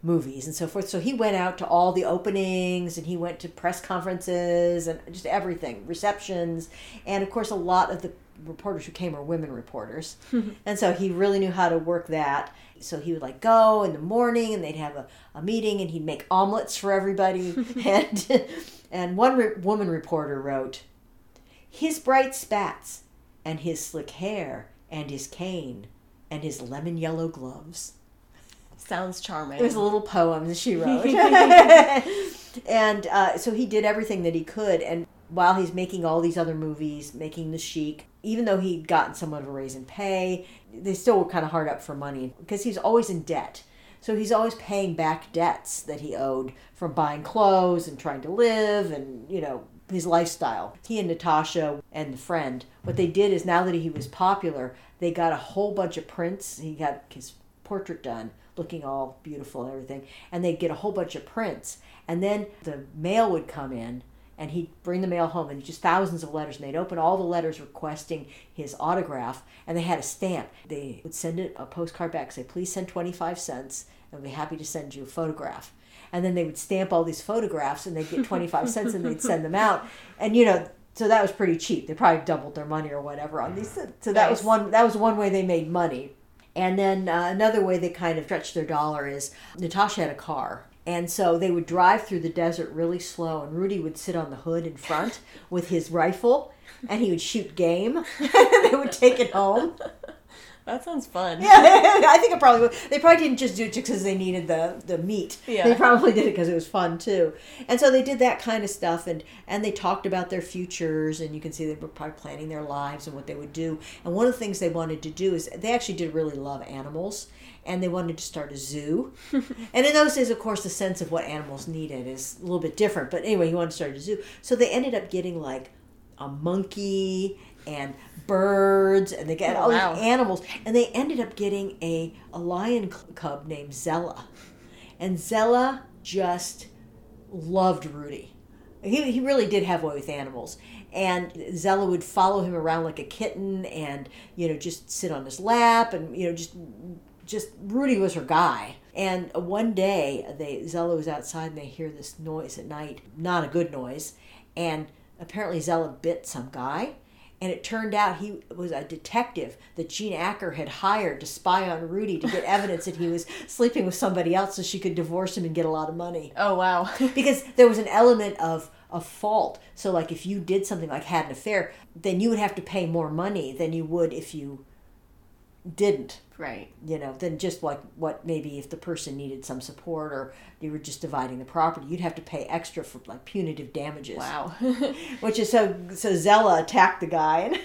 Speaker 2: movies and so forth. So he went out to all the openings and he went to press conferences and just everything, receptions, and of course a lot of the reporters who came were women reporters, and so he really knew how to work that. So he would like go in the morning and they'd have a, a meeting and he'd make omelets for everybody. and and one re- woman reporter wrote, his bright spats and his slick hair and his cane and his lemon yellow gloves.
Speaker 1: Sounds charming.
Speaker 2: It was a little poem that she wrote. and uh, so he did everything that he could. And while he's making all these other movies, making The Sheik, even though he'd gotten somewhat of a raise in pay, they still were kind of hard up for money because he's always in debt. So he's always paying back debts that he owed from buying clothes and trying to live and, you know, his lifestyle. He and Natasha and the friend, what they did is now that he was popular, they got a whole bunch of prints. He got his portrait done, looking all beautiful and everything, and they'd get a whole bunch of prints. And then the mail would come in, and he'd bring the mail home, and just thousands of letters. And they'd open all the letters requesting his autograph, and they had a stamp. They would send it a postcard back, say, "Please send twenty five cents, and we'll be happy to send you a photograph." And then they would stamp all these photographs, and they'd get twenty five cents, and they'd send them out. And you know, so that was pretty cheap. They probably doubled their money or whatever on these. So that was one. That was one way they made money. And then uh, another way they kind of stretched their dollar is Natasha had a car. And so they would drive through the desert really slow, and Rudy would sit on the hood in front with his rifle, and he would shoot game. they would take it home.
Speaker 1: That sounds fun.
Speaker 2: Yeah, I think it probably would. They probably didn't just do it just because they needed the, the meat.
Speaker 1: Yeah.
Speaker 2: They probably did it because it was fun too. And so they did that kind of stuff, and and they talked about their futures, and you can see they were probably planning their lives and what they would do. And one of the things they wanted to do is they actually did really love animals, and they wanted to start a zoo. and in those days, of course, the sense of what animals needed is a little bit different. But anyway, he wanted to start a zoo, so they ended up getting like a monkey and birds and they got
Speaker 1: Oh,
Speaker 2: all
Speaker 1: wow.
Speaker 2: these animals and they ended up getting a, a lion cub named Zella and Zella just loved Rudy he, he really did have way with animals and Zella would follow him around like a kitten and you know just sit on his lap and you know just just Rudy was her guy. And one day, they Zella was outside and they hear this noise at night, not a good noise, and apparently Zella bit some guy. And it turned out he was a detective that Jean Acker had hired to spy on Rudy to get evidence that he was sleeping with somebody else so she could divorce him and get a lot of money
Speaker 1: Oh wow.
Speaker 2: because there was an element of a fault. So like if you did something like had an affair, then you would have to pay more money than you would if you didn't.
Speaker 1: right.
Speaker 2: You know, than just like what maybe if the person needed some support or you were just dividing the property, you'd have to pay extra for like punitive damages.
Speaker 1: Wow.
Speaker 2: Which is so so Zella attacked the guy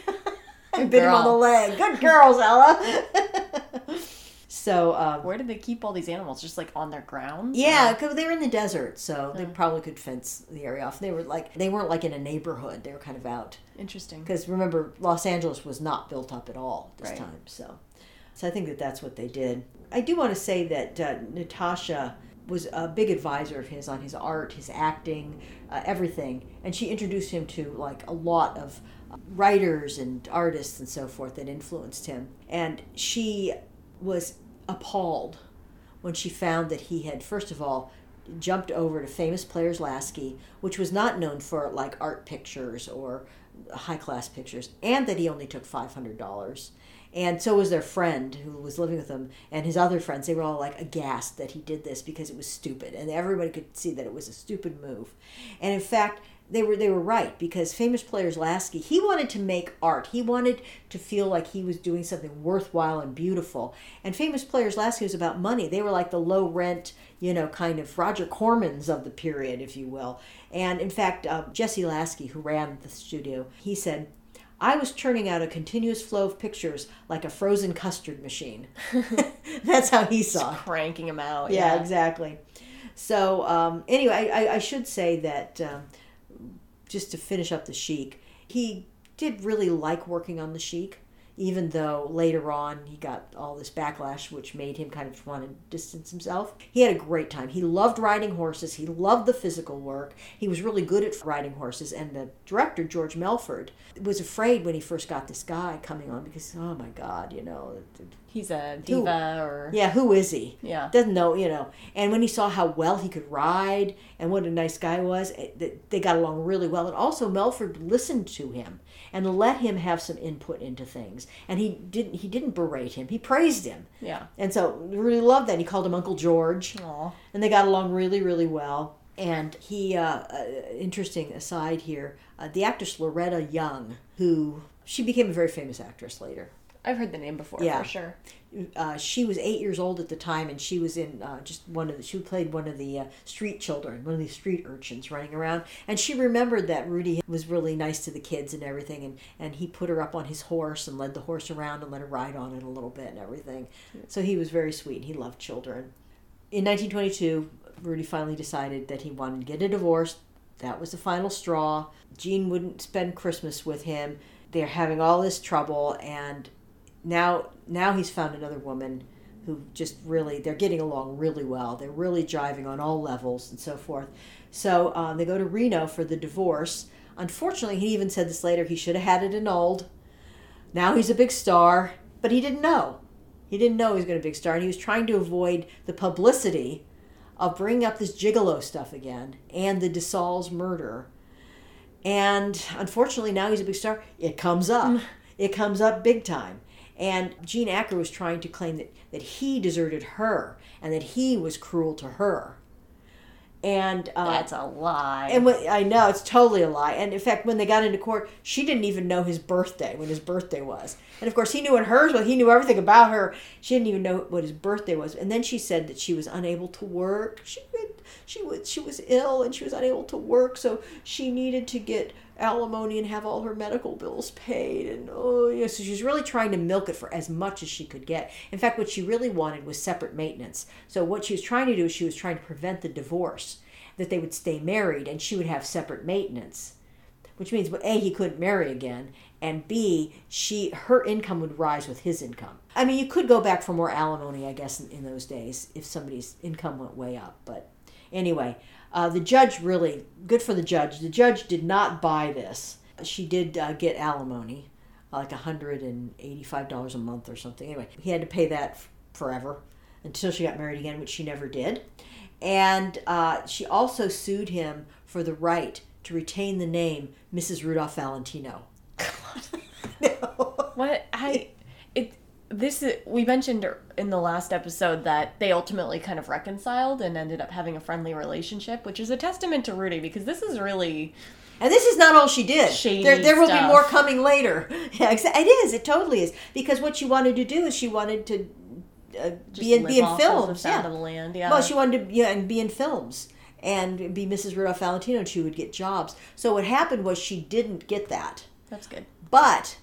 Speaker 2: and bit him on the leg. Good girl, Zella. so um,
Speaker 1: Where did they keep all these animals? Just like on their grounds?
Speaker 2: Yeah, because they were in the desert, so they probably could fence the area off. They were like they weren't like in a neighborhood; they were kind of out.
Speaker 1: Interesting.
Speaker 2: Because remember, Los Angeles was not built up at all this
Speaker 1: Right.
Speaker 2: time, so so I think that that's what they did. I do want to say that uh, Natasha was a big advisor of his on his art, his acting, uh, everything, and she introduced him to like a lot of uh, writers and artists and so forth that influenced him. And she was appalled when she found that he had, first of all, jumped over to Famous Players Lasky, which was not known for like art pictures or high class pictures, and that he only took five hundred dollars. And so was their friend who was living with him, and his other friends. They were all like aghast that he did this because it was stupid, and everybody could see that it was a stupid move. And in fact, they were they were right because famous players Lasky he wanted to make art. He wanted to feel like he was doing something worthwhile and beautiful. And famous players Lasky was about money. They were like the low rent, you know, kind of Roger Cormans of the period, if you will. And in fact, uh, Jesse Lasky, who ran the studio, he said. I was churning out a continuous flow of pictures like a frozen custard machine. That's how he saw it.
Speaker 1: Cranking them out.
Speaker 2: Yeah,
Speaker 1: Yeah.
Speaker 2: exactly. So um, anyway, I, I, I should say that um, just to finish up the Sheik, he did really like working on the Sheik, even though later on he got all this backlash, which made him kind of want to distance himself. He had a great time. He loved riding horses. He loved the physical work. He was really good at riding horses. And the director George Melford was afraid when he first got this guy coming on because oh my God, you know,
Speaker 1: He's a diva or.
Speaker 2: yeah, who is he?
Speaker 1: Yeah.
Speaker 2: doesn't know, you know. And when he saw how well he could ride and what a nice guy was, they got along really well. And also, Melford listened to him and let him have some input into things. And he didn't he didn't berate him; he praised him.
Speaker 1: Yeah.
Speaker 2: And so, really loved that. He called him Uncle George,
Speaker 1: Aw.
Speaker 2: and they got along really, really well. And he, uh, uh, interesting aside here, uh, the actress Loretta Young, who she became a very famous actress later.
Speaker 1: I've heard the name before
Speaker 2: Yeah.
Speaker 1: for sure.
Speaker 2: uh, she was eight years old at the time, and she was in uh, just one of the. She played one of the uh, street children, one of these street urchins running around, and she remembered that Rudy was really nice to the kids and everything, and and he put her up on his horse and led the horse around and let her ride on it a little bit and everything. So he was very sweet. He loved children. In 1922, Rudy finally decided that he wanted to get a divorce. that was the final straw. Jean wouldn't spend Christmas with him. They're having all this trouble, and now now he's found another woman who just really they're getting along really well. They're really driving on all levels and so forth. So um, they go to Reno for the divorce. Unfortunately, he even said this later. He should have had it annulled. Now he's a big star, but he didn't know. He didn't know he was going to be a big star, and he was trying to avoid the publicity of bringing up this gigolo stuff again and the DeSaulles murder. And unfortunately, now he's a big star. It comes up. it comes up big time. And Jean Acker was trying to claim that, that he deserted her and that he was cruel to her. And uh,
Speaker 1: That's a lie.
Speaker 2: and when, I know it's totally a lie. And in fact, when they got into court, she didn't even know his birthday when his birthday was. And of course, he knew when hers was. He knew everything about her. She didn't even know what his birthday was. And then she said that she was unable to work. She she was she was ill and she was unable to work, so she needed to get alimony and have all her medical bills paid. And oh yeah, so she was really trying to milk it for as much as she could get. In fact, what she really wanted was separate maintenance. So what she was trying to do is she was trying to prevent the divorce that they would stay married and she would have separate maintenance which means well, a he couldn't marry again and b she her income would rise with his income i mean you could go back for more alimony i guess in, in those days if somebody's income went way up but anyway uh, the judge really good for the judge. The judge did not buy this. She did uh, get alimony like $185 a month or something. Anyway he had to pay that f- forever until she got married again which she never did. And uh, she also sued him for the right to retain the name Mrs. Rudolph Valentino.
Speaker 1: What? I this is we mentioned in the last episode that they ultimately kind of reconciled and ended up having a friendly relationship, which is a testament to Rudy because this is really
Speaker 2: And this is not all she did.
Speaker 1: Shady
Speaker 2: there, there will be more coming later. Yeah, it is. It totally is. Because what she wanted to do is she wanted to uh, be in, be in films. Yeah.
Speaker 1: of the land. Yeah.
Speaker 2: Well, she wanted to yeah, and be in films and be Mrs. Rudolph Valentino, and she would get jobs. So what happened was she didn't get that.
Speaker 1: That's good.
Speaker 2: But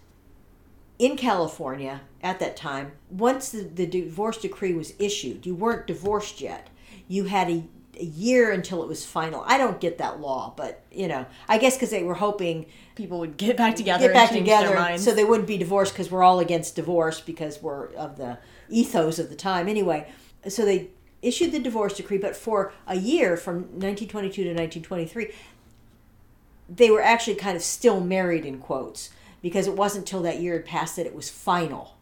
Speaker 2: in California at that time, once the, the divorce decree was issued, you weren't divorced yet. You had a, a year until it was final. I don't get that law, but you know, I guess because they were hoping
Speaker 1: People would get back together.
Speaker 2: get back together
Speaker 1: Their minds.
Speaker 2: so they wouldn't be divorced because we're all against divorce because we're of the ethos of the time anyway. So they issued the divorce decree, but for a year from 1922 to 1923, they were actually kind of still married in quotes because it wasn't until that year had passed that it was final.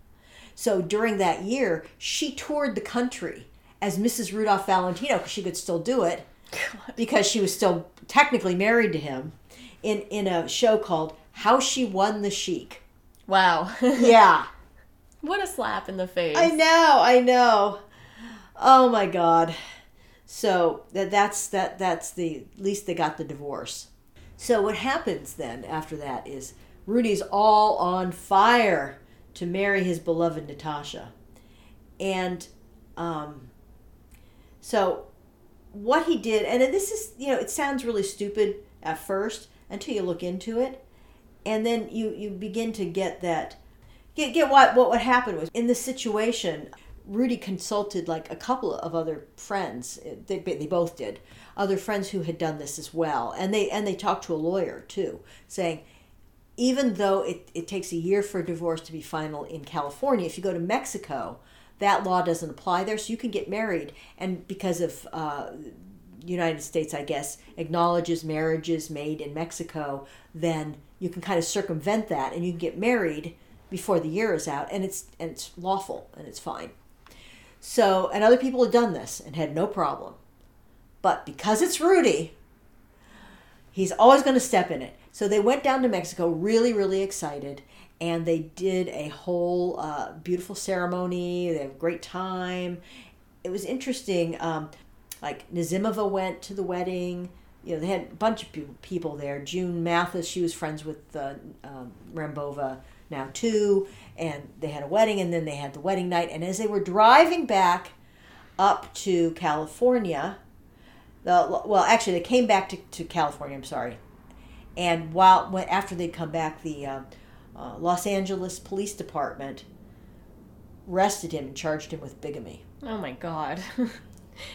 Speaker 2: So during that year, she toured the country as Mrs. Rudolph Valentino because she could still do it because she was still technically married to him in in a show called How She Won the Sheik.
Speaker 1: wow.
Speaker 2: Yeah.
Speaker 1: what a slap in the face.
Speaker 2: I know, I know. Oh my god. So that that's that that's the at least they got the divorce. So what happens then after that is Rudy's all on fire to marry his beloved Natasha. And um so what he did and this is you know it sounds really stupid at first until you look into it and then you you begin to get that get get what what what happened was in this situation Rudy consulted like a couple of other friends they, they both did other friends who had done this as well and they and they talked to a lawyer too saying even though it, it takes a year for a divorce to be final in California if you go to Mexico that law doesn't apply there so you can get married and because of uh, United States, I guess, acknowledges marriages made in Mexico, then you can kind of circumvent that and you can get married before the year is out and it's and it's lawful and it's fine. So, and other people have done this and had no problem. But because it's Rudy, he's always going to step in it. So they went down to Mexico really, really excited, and they did a whole uh, beautiful ceremony. They had a great time. It was interesting. Um, like Nazimova went to the wedding. You know, they had a bunch of people there. June Mathis, she was friends with uh, um, Rambova now too, and they had a wedding, and then they had the wedding night. And as they were driving back up to California, the well, actually, they came back to, to California. I'm sorry, and while when, after they'd come back, the uh, uh, Los Angeles Police Department arrested him and charged him with bigamy.
Speaker 1: Oh my god.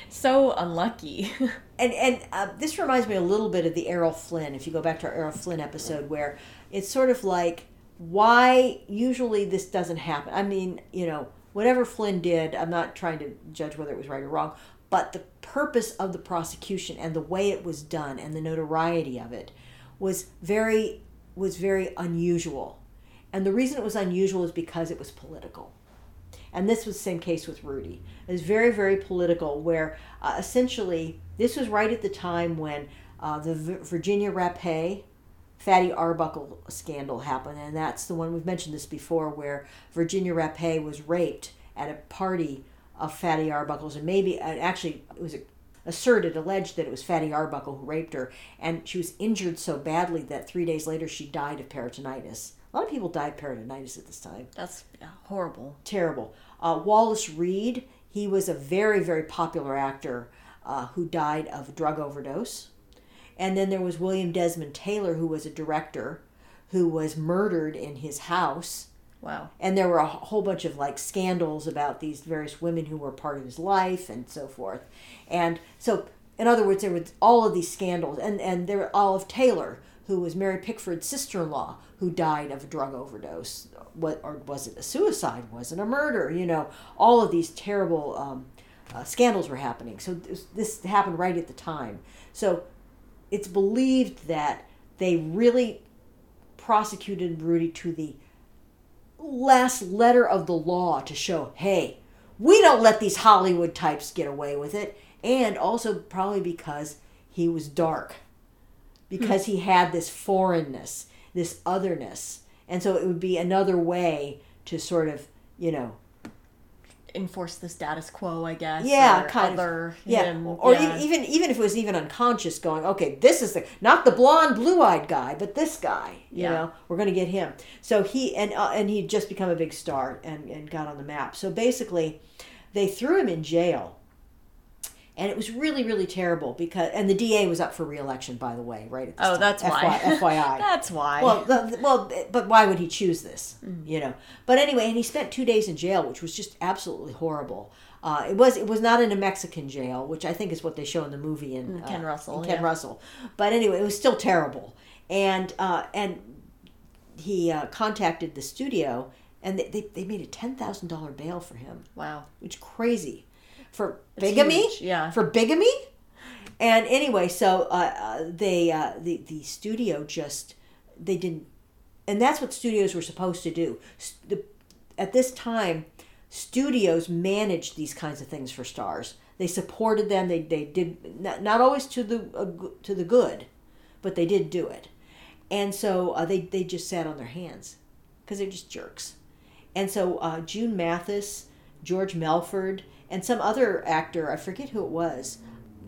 Speaker 1: so unlucky.
Speaker 2: and and uh, this reminds me a little bit of the Errol Flynn. If you go back to our Errol Flynn episode, where it's sort of like why usually this doesn't happen. I mean, you know, whatever Flynn did, I'm not trying to judge whether it was right or wrong, but the purpose of the prosecution and the way it was done and the notoriety of it was very was very unusual. And the reason it was unusual is because it was political. And this was the same case with Rudy. It was very, very political, where uh, essentially this was right at the time when uh, the v- Virginia Rappé Fatty Arbuckle scandal happened. And that's the one we've mentioned this before, where Virginia Rappé was raped at a party of Fatty Arbuckles. And maybe, uh, actually, it was asserted, alleged that it was Fatty Arbuckle who raped her. And she was injured so badly that three days later she died of peritonitis. A lot of people died of peritonitis at this time.
Speaker 1: That's horrible.
Speaker 2: Terrible. Uh, Wallace Reid, he was a very, very popular actor uh, who died of a drug overdose. And then there was William Desmond Taylor, who was a director, who was murdered in his house.
Speaker 1: Wow.
Speaker 2: And there were a whole bunch of like scandals about these various women who were part of his life and so forth. And so, in other words, there were all of these scandals. And, and there were Olive Taylor, who was Mary Pickford's sister-in-law, who died of a drug overdose. What or was it a suicide? Was it a murder? You know, all of these terrible um, uh, scandals were happening. So this, this happened right at the time. So it's believed that they really prosecuted Rudy to the last letter of the law to show, hey, we don't let these Hollywood types get away with it. And also probably because he was dark because he had this foreignness, this otherness. And so it would be another way to sort of, you know,
Speaker 1: enforce the status quo, I guess.
Speaker 2: yeah,
Speaker 1: or
Speaker 2: kind
Speaker 1: other
Speaker 2: of, yeah,
Speaker 1: him,
Speaker 2: or
Speaker 1: yeah.
Speaker 2: even even if it was even unconscious, going, okay, this is the not the blonde, blue-eyed guy, but this guy. You
Speaker 1: Yeah.
Speaker 2: know, we're going to get him. So he and uh, and he'd just become a big star and and got on the map. So basically, they threw him in jail. And it was really, really terrible because, and the DA was up for reelection, by the way, right?
Speaker 1: Oh,
Speaker 2: time.
Speaker 1: that's why.
Speaker 2: FYI.
Speaker 1: That's why.
Speaker 2: Well, the, well, but why would he choose this? You know. But anyway, and he spent two days in jail, which was just absolutely horrible. Uh, it was it was not in a Mexican jail, which I think is what they show in the movie in
Speaker 1: Ken
Speaker 2: uh,
Speaker 1: Russell,
Speaker 2: in Ken
Speaker 1: yeah.
Speaker 2: Russell. But anyway, it was still terrible. And uh, and he uh, contacted the studio, and they, they, they made a ten thousand dollar bail for him,
Speaker 1: wow.
Speaker 2: which crazy for bigamy.
Speaker 1: yeah.
Speaker 2: for bigamy. And anyway, so uh, uh, they uh, the the studio just they didn't, and that's what studios were supposed to do. The, at this time, studios managed these kinds of things for stars. They supported them. They they did not, not always to the uh, to the good, but they did do it. And so uh, they they just sat on their hands because they're just jerks. And so uh, June Mathis, George Melford, and some other actor, I forget who it was,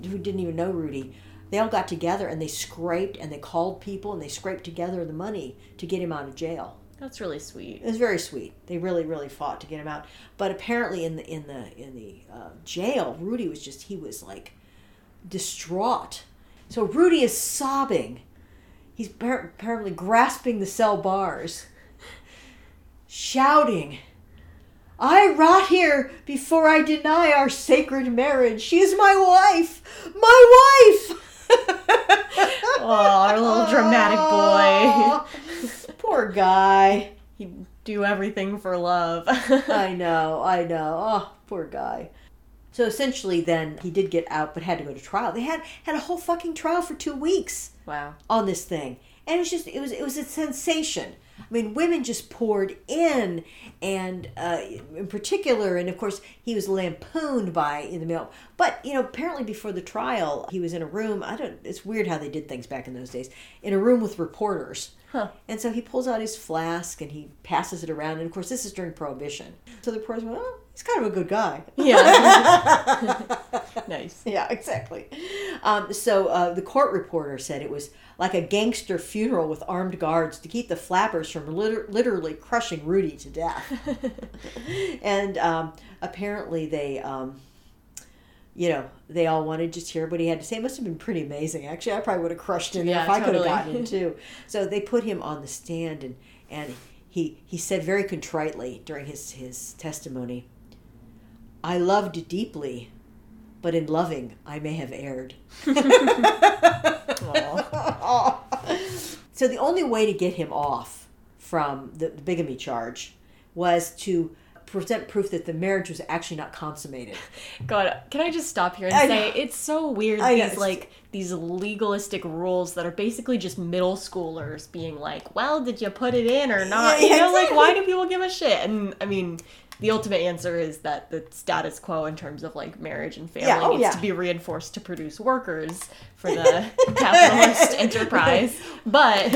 Speaker 2: who didn't even know Rudy, they all got together and they scraped and they called people and they scraped together the money to get him out of jail.
Speaker 1: That's really sweet.
Speaker 2: It was very sweet. They really, really fought to get him out. But apparently, in the in the in the uh, jail, Rudy was just he was like distraught. So Rudy is sobbing. He's apparently grasping the cell bars, shouting, "I rot here before I deny our sacred marriage. She is my wife, my wife."
Speaker 1: Oh, our little dramatic boy.
Speaker 2: Poor guy.
Speaker 1: He'd do everything for love.
Speaker 2: I know, I know. Oh, poor guy. So essentially, then he did get out, but had to go to trial. They had had a whole fucking trial for two weeks
Speaker 1: wow.
Speaker 2: on this thing, and it was just it was it was a sensation. Mean, women just poured in, and uh, in particular, and of course, he was lampooned by in the mail. But you know, apparently, before the trial, he was in a room. I don't. It's weird how they did things back in those days. In a room with reporters.
Speaker 1: Huh.
Speaker 2: And so he pulls out his flask and he passes it around. And of course, this is during Prohibition. So the poor went, "Oh, he's kind of a good guy."
Speaker 1: Yeah. nice.
Speaker 2: Yeah, exactly. Um, so uh, the court reporter said it was like a gangster funeral with armed guards to keep the flappers from liter- literally crushing Rudy to death. and um, apparently they, um, you know, they all wanted to just hear what he had to say. It must have been pretty amazing. Actually, I probably would have crushed in there
Speaker 1: Yeah,
Speaker 2: if I could have gotten in too. So they put him on the stand and and he he said very contritely during his his testimony, "I loved deeply." but in loving I may have erred. So the only way to get him off from the, the bigamy charge was to present proof that the marriage was actually not consummated.
Speaker 1: God, can I just stop here and
Speaker 2: I
Speaker 1: say
Speaker 2: know.
Speaker 1: it's so weird
Speaker 2: I
Speaker 1: these
Speaker 2: it's-
Speaker 1: like these legalistic rules that are basically just middle schoolers being like, "Well, did you put it in or not?"
Speaker 2: Yeah,
Speaker 1: you know, like why do people give a shit? And I mean, the ultimate answer is that the status quo in terms of like marriage and family
Speaker 2: Yeah, oh,
Speaker 1: needs
Speaker 2: yeah.
Speaker 1: to be reinforced to produce workers for the capitalist enterprise. But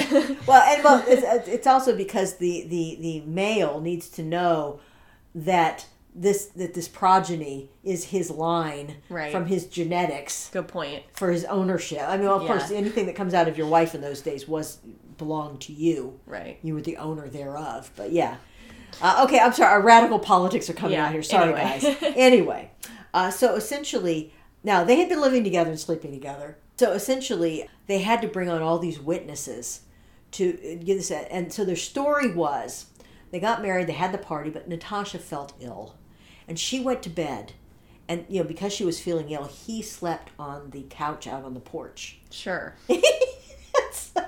Speaker 2: Well, and well, it's, it's also because the, the, the male needs to know that this that this progeny is his line
Speaker 1: Right.
Speaker 2: from his genetics
Speaker 1: good point.
Speaker 2: for his ownership. I mean, well, of
Speaker 1: Yeah.
Speaker 2: course, anything that comes out of your wife in those days was belonged to you.
Speaker 1: Right.
Speaker 2: You were the owner thereof. But yeah. Uh, okay, I'm sorry. Our radical politics are coming
Speaker 1: Yeah,
Speaker 2: out here. Sorry,
Speaker 1: anyway.
Speaker 2: guys. anyway, uh, so essentially, now they had been living together and sleeping together. So essentially, they had to bring on all these witnesses to uh, give this. And so their story was they got married, they had the party, but Natasha felt ill. And she went to bed. And, you know, because she was feeling ill, he slept on the couch out on the porch.
Speaker 1: Sure.
Speaker 2: so,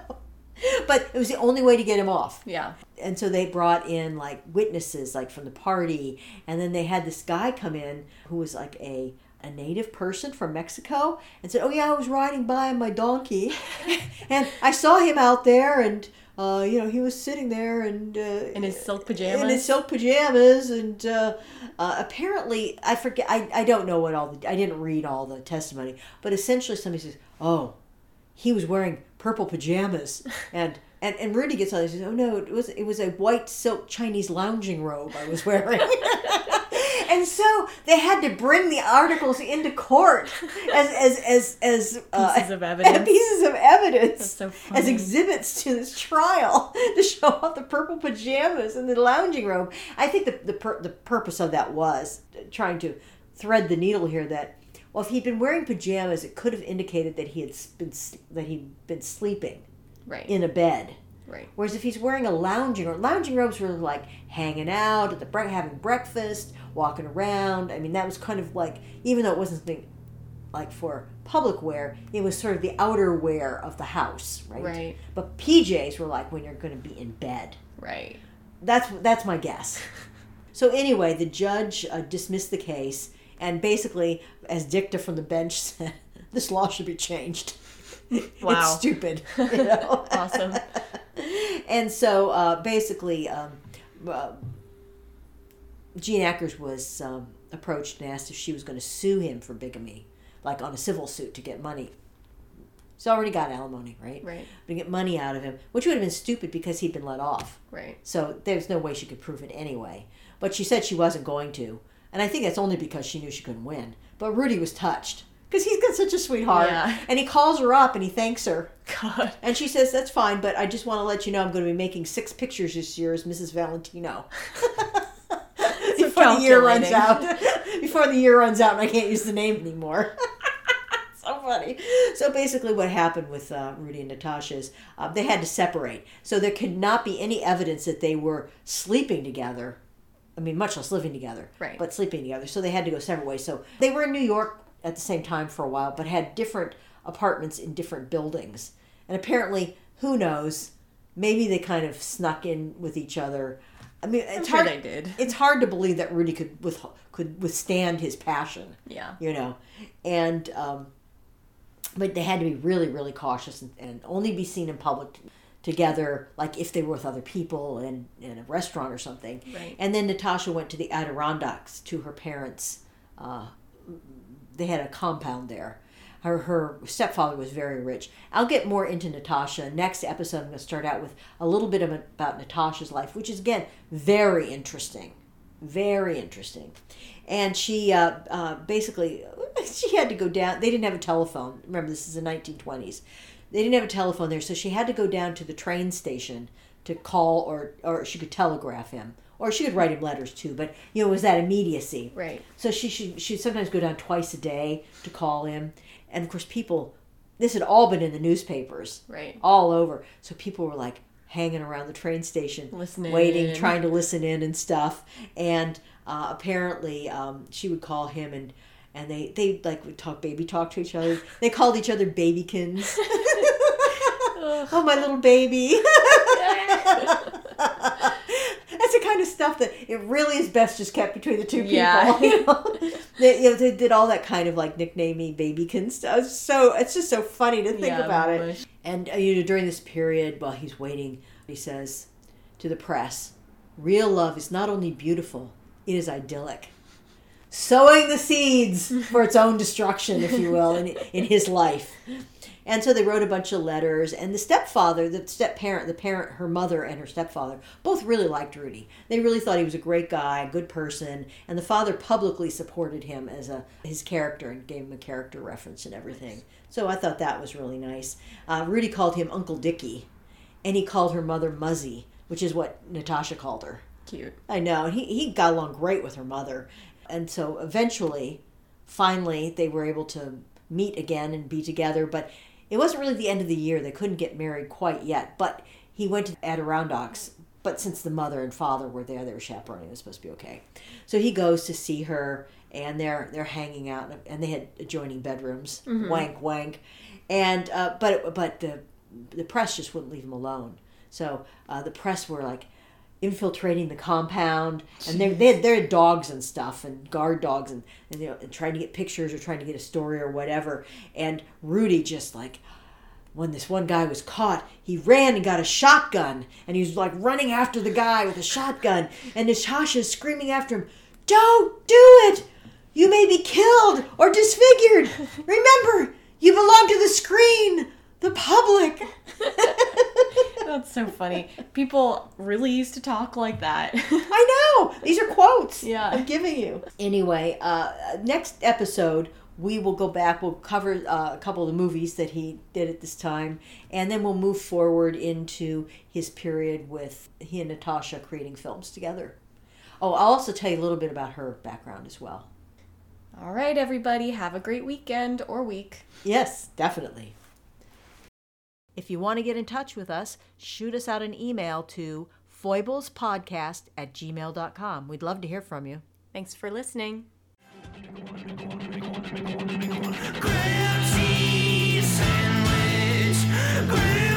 Speaker 2: but it was the only way to get him off
Speaker 1: Yeah.
Speaker 2: and so they brought in like witnesses like from the party and then they had this guy come in who was like a a native person from Mexico and said, "Oh yeah, I was riding by on my donkey, and I saw him out there, and uh, you know he was sitting there and uh,
Speaker 1: In his silk pajamas.
Speaker 2: in his silk pajamas, and uh, uh, apparently I forget. I, I don't know what all the I didn't read all the testimony, but essentially somebody says, "Oh, he was wearing purple pajamas," and and and Rudy gets on. He says, "Oh no, it was it was a white silk Chinese lounging robe I was wearing." And so they had to bring the articles into court as as as as uh,
Speaker 1: Pieces of evidence.
Speaker 2: pieces of evidence
Speaker 1: so
Speaker 2: as exhibits to this trial to show off the purple pajamas and the lounging robe. I think the the, pur- the purpose of that was trying to thread the needle here that well, if he'd been wearing pajamas, it could have indicated that he had been that he'd been sleeping
Speaker 1: Right.
Speaker 2: in a bed.
Speaker 1: Right.
Speaker 2: Whereas if he's wearing a lounging robe, lounging robes were like hanging out at the bre- having breakfast, walking around. I mean, that was kind of like even though it wasn't something like for public wear, it was sort of the outer wear of the house, right?
Speaker 1: Right.
Speaker 2: But PJs were like when you're going to be in bed.
Speaker 1: Right.
Speaker 2: That's that's my guess. So anyway, the judge uh, dismissed the case, and basically, as dicta from the bench said, this law should be changed.
Speaker 1: Wow.
Speaker 2: It's stupid. You know?
Speaker 1: Awesome.
Speaker 2: and so uh, basically, um, uh, Jean Ackers was um, approached and asked if she was going to sue him for bigamy, like on a civil suit to get money. He's already got alimony, right?
Speaker 1: Right.
Speaker 2: To get money out of him, which would have been stupid because he'd been let off.
Speaker 1: Right.
Speaker 2: So there's no way she could prove it anyway. But she said she wasn't going to. And I think that's only because she knew she couldn't win. But Rudy was touched because he's got such a sweetheart.
Speaker 1: Yeah.
Speaker 2: And he calls her up and he thanks her.
Speaker 1: God.
Speaker 2: And she says, That's fine, but I just want to let you know I'm going to be making six pictures this year as Mrs. Valentino. Before the year runs out. Before the year runs out and I can't use the name anymore. so funny. So basically, what happened with uh, Rudy and Natasha is uh, they had to separate. So there could not be any evidence that they were sleeping together. I mean, much less living together,
Speaker 1: Right.
Speaker 2: but sleeping together. So they had to go separate ways. So they were in New York at the same time for a while, but had different apartments in different buildings. And apparently, who knows? Maybe they kind of snuck in with each other. I mean, it's
Speaker 1: sure
Speaker 2: hard.
Speaker 1: they did.
Speaker 2: It's hard to believe that Rudy could with could withstand his passion
Speaker 1: Yeah.
Speaker 2: you know and um, but they had to be really really cautious and, and only be seen in public together like if they were with other people in, in a restaurant or something
Speaker 1: Right.
Speaker 2: and then natasha went to the adirondacks to her parents uh, they had a compound there. Her, her stepfather was very rich. I'll get more into natasha. Next episode i'm going to start out with a little bit of, about natasha's life which is again very interesting. Very interesting. And she uh, uh, basically she had to go down they didn't have a telephone. Remember this is the 1920s they didn't have a telephone there so she had to go down to the train station to call or or she could telegraph him or she could write him letters too but you know it was that immediacy
Speaker 1: Right.
Speaker 2: so she should she'd sometimes go down twice a day to call him and of course people this had all been in the newspapers
Speaker 1: Right.
Speaker 2: all over so people were like hanging around the train station
Speaker 1: Listening
Speaker 2: waiting trying to listen in and stuff and uh, apparently um, she would call him and and they they like would talk baby talk to each other. They called each other babykins. oh my little baby. Kind of stuff that it really is best just kept between the two people.
Speaker 1: Yeah.
Speaker 2: You know? they, you know, they did all that kind of like nicknaming babykins stuff. So it's just so funny to think
Speaker 1: Yeah,
Speaker 2: about it. And uh, you know, during this period, while he's waiting, he says to the press, "Real love is not only beautiful; it is idyllic." Sowing the seeds for its own destruction, if you will, in, in his life. And so they wrote a bunch of letters, and the stepfather, the step parent, the parent, her mother, and her stepfather both really liked Rudy. They really thought he was a great guy, a good person, and the father publicly supported him as a his character and gave him a character reference and everything. So I thought that was really nice. Uh, Rudy called him Uncle Dickie, and he called her mother Muzzy, which is what Natasha called her.
Speaker 1: Cute.
Speaker 2: I know. and He he got along great with her mother, and so eventually, finally, they were able to meet again and be together. But it wasn't really the end of the year. They couldn't get married quite yet. But he went to Adirondacks. But since the mother and father were there, they were chaperoning. It was supposed to be okay. So he goes to see her, and they're they're hanging out, and they had adjoining bedrooms. Wank wank, and uh, but but the the press just wouldn't leave him alone. So uh, the press were like infiltrating the compound, and they they had their dogs and stuff, and guard dogs, and and, you know, and trying to get pictures or trying to get a story or whatever. And Rudy just like. When this one guy was caught, he ran and got a shotgun, and he was like running after the guy with a shotgun. And Natasha's screaming after him, "Don't do it! You may be killed or disfigured. Remember, you belong to the screen, the public."
Speaker 1: That's so funny. People really used to talk like that.
Speaker 2: I know. These are quotes.
Speaker 1: Yeah.
Speaker 2: I'm giving you. Anyway, uh, next episode we will go back. We'll cover uh, a couple of the movies that he did at this time, and then we'll move forward into his period with he and Natasha creating films together. Oh, I'll also tell you a little bit about her background as well.
Speaker 1: All right, everybody, have a great weekend or week.
Speaker 2: Yes, definitely. If you want to get in touch with us, shoot us out an email to foiblespodcast at gmail.com. We'd love to hear from you.
Speaker 1: Thanks for listening.
Speaker 3: Grilled cheese sandwich. Grilled